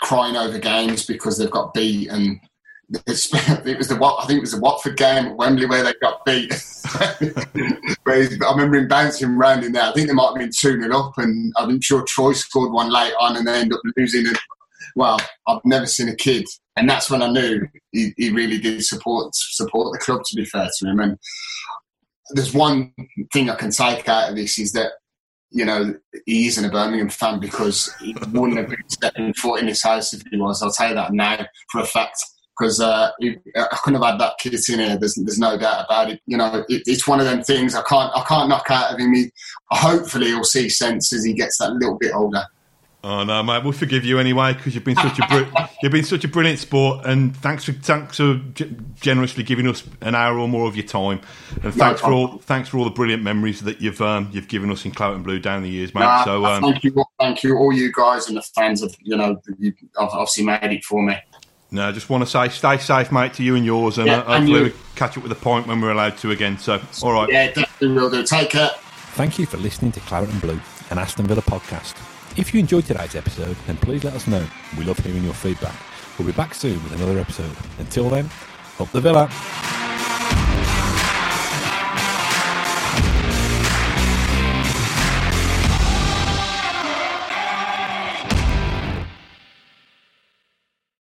crying over games because they've got beat and [LAUGHS] it was the I think it was the Watford game at Wembley where they got beat. [LAUGHS] I remember him bouncing around in there. I think they might have been two 0 up, and I'm sure Troy scored one late on, and they end up losing. And well, I've never seen a kid, and that's when I knew he, he really did support support the club. To be fair to him, and there's one thing I can take out of this is that you know, he isn't a Birmingham fan because he wouldn't have been stepping foot in his house if he was. I'll tell you that now for a fact. Because uh, I couldn't have had that kid in here. There's, there's no doubt about it. You know, it, it's one of them things I can't I can't knock out of him. He, hopefully, he'll see sense as he gets that little bit older. Oh no, mate. We'll forgive you anyway because you've been such a br- [LAUGHS] you've been such a brilliant sport, and thanks for thanks for g- generously giving us an hour or more of your time, and thanks no, for all thanks for all the brilliant memories that you've um, you've given us in Claret and Blue down the years, mate. Nah, so um, thank you, thank you, all you guys and the fans of you know you've obviously made it for me. No, I just want to say stay safe, mate, to you and yours, and yeah, uh, hopefully we catch up with a point when we're allowed to again. So, all right. Yeah, definitely will do. Take care. Thank you for listening to Claret and Blue, an Aston Villa podcast. If you enjoyed today's episode, then please let us know. We love hearing your feedback. We'll be back soon with another episode. Until then, up the Villa.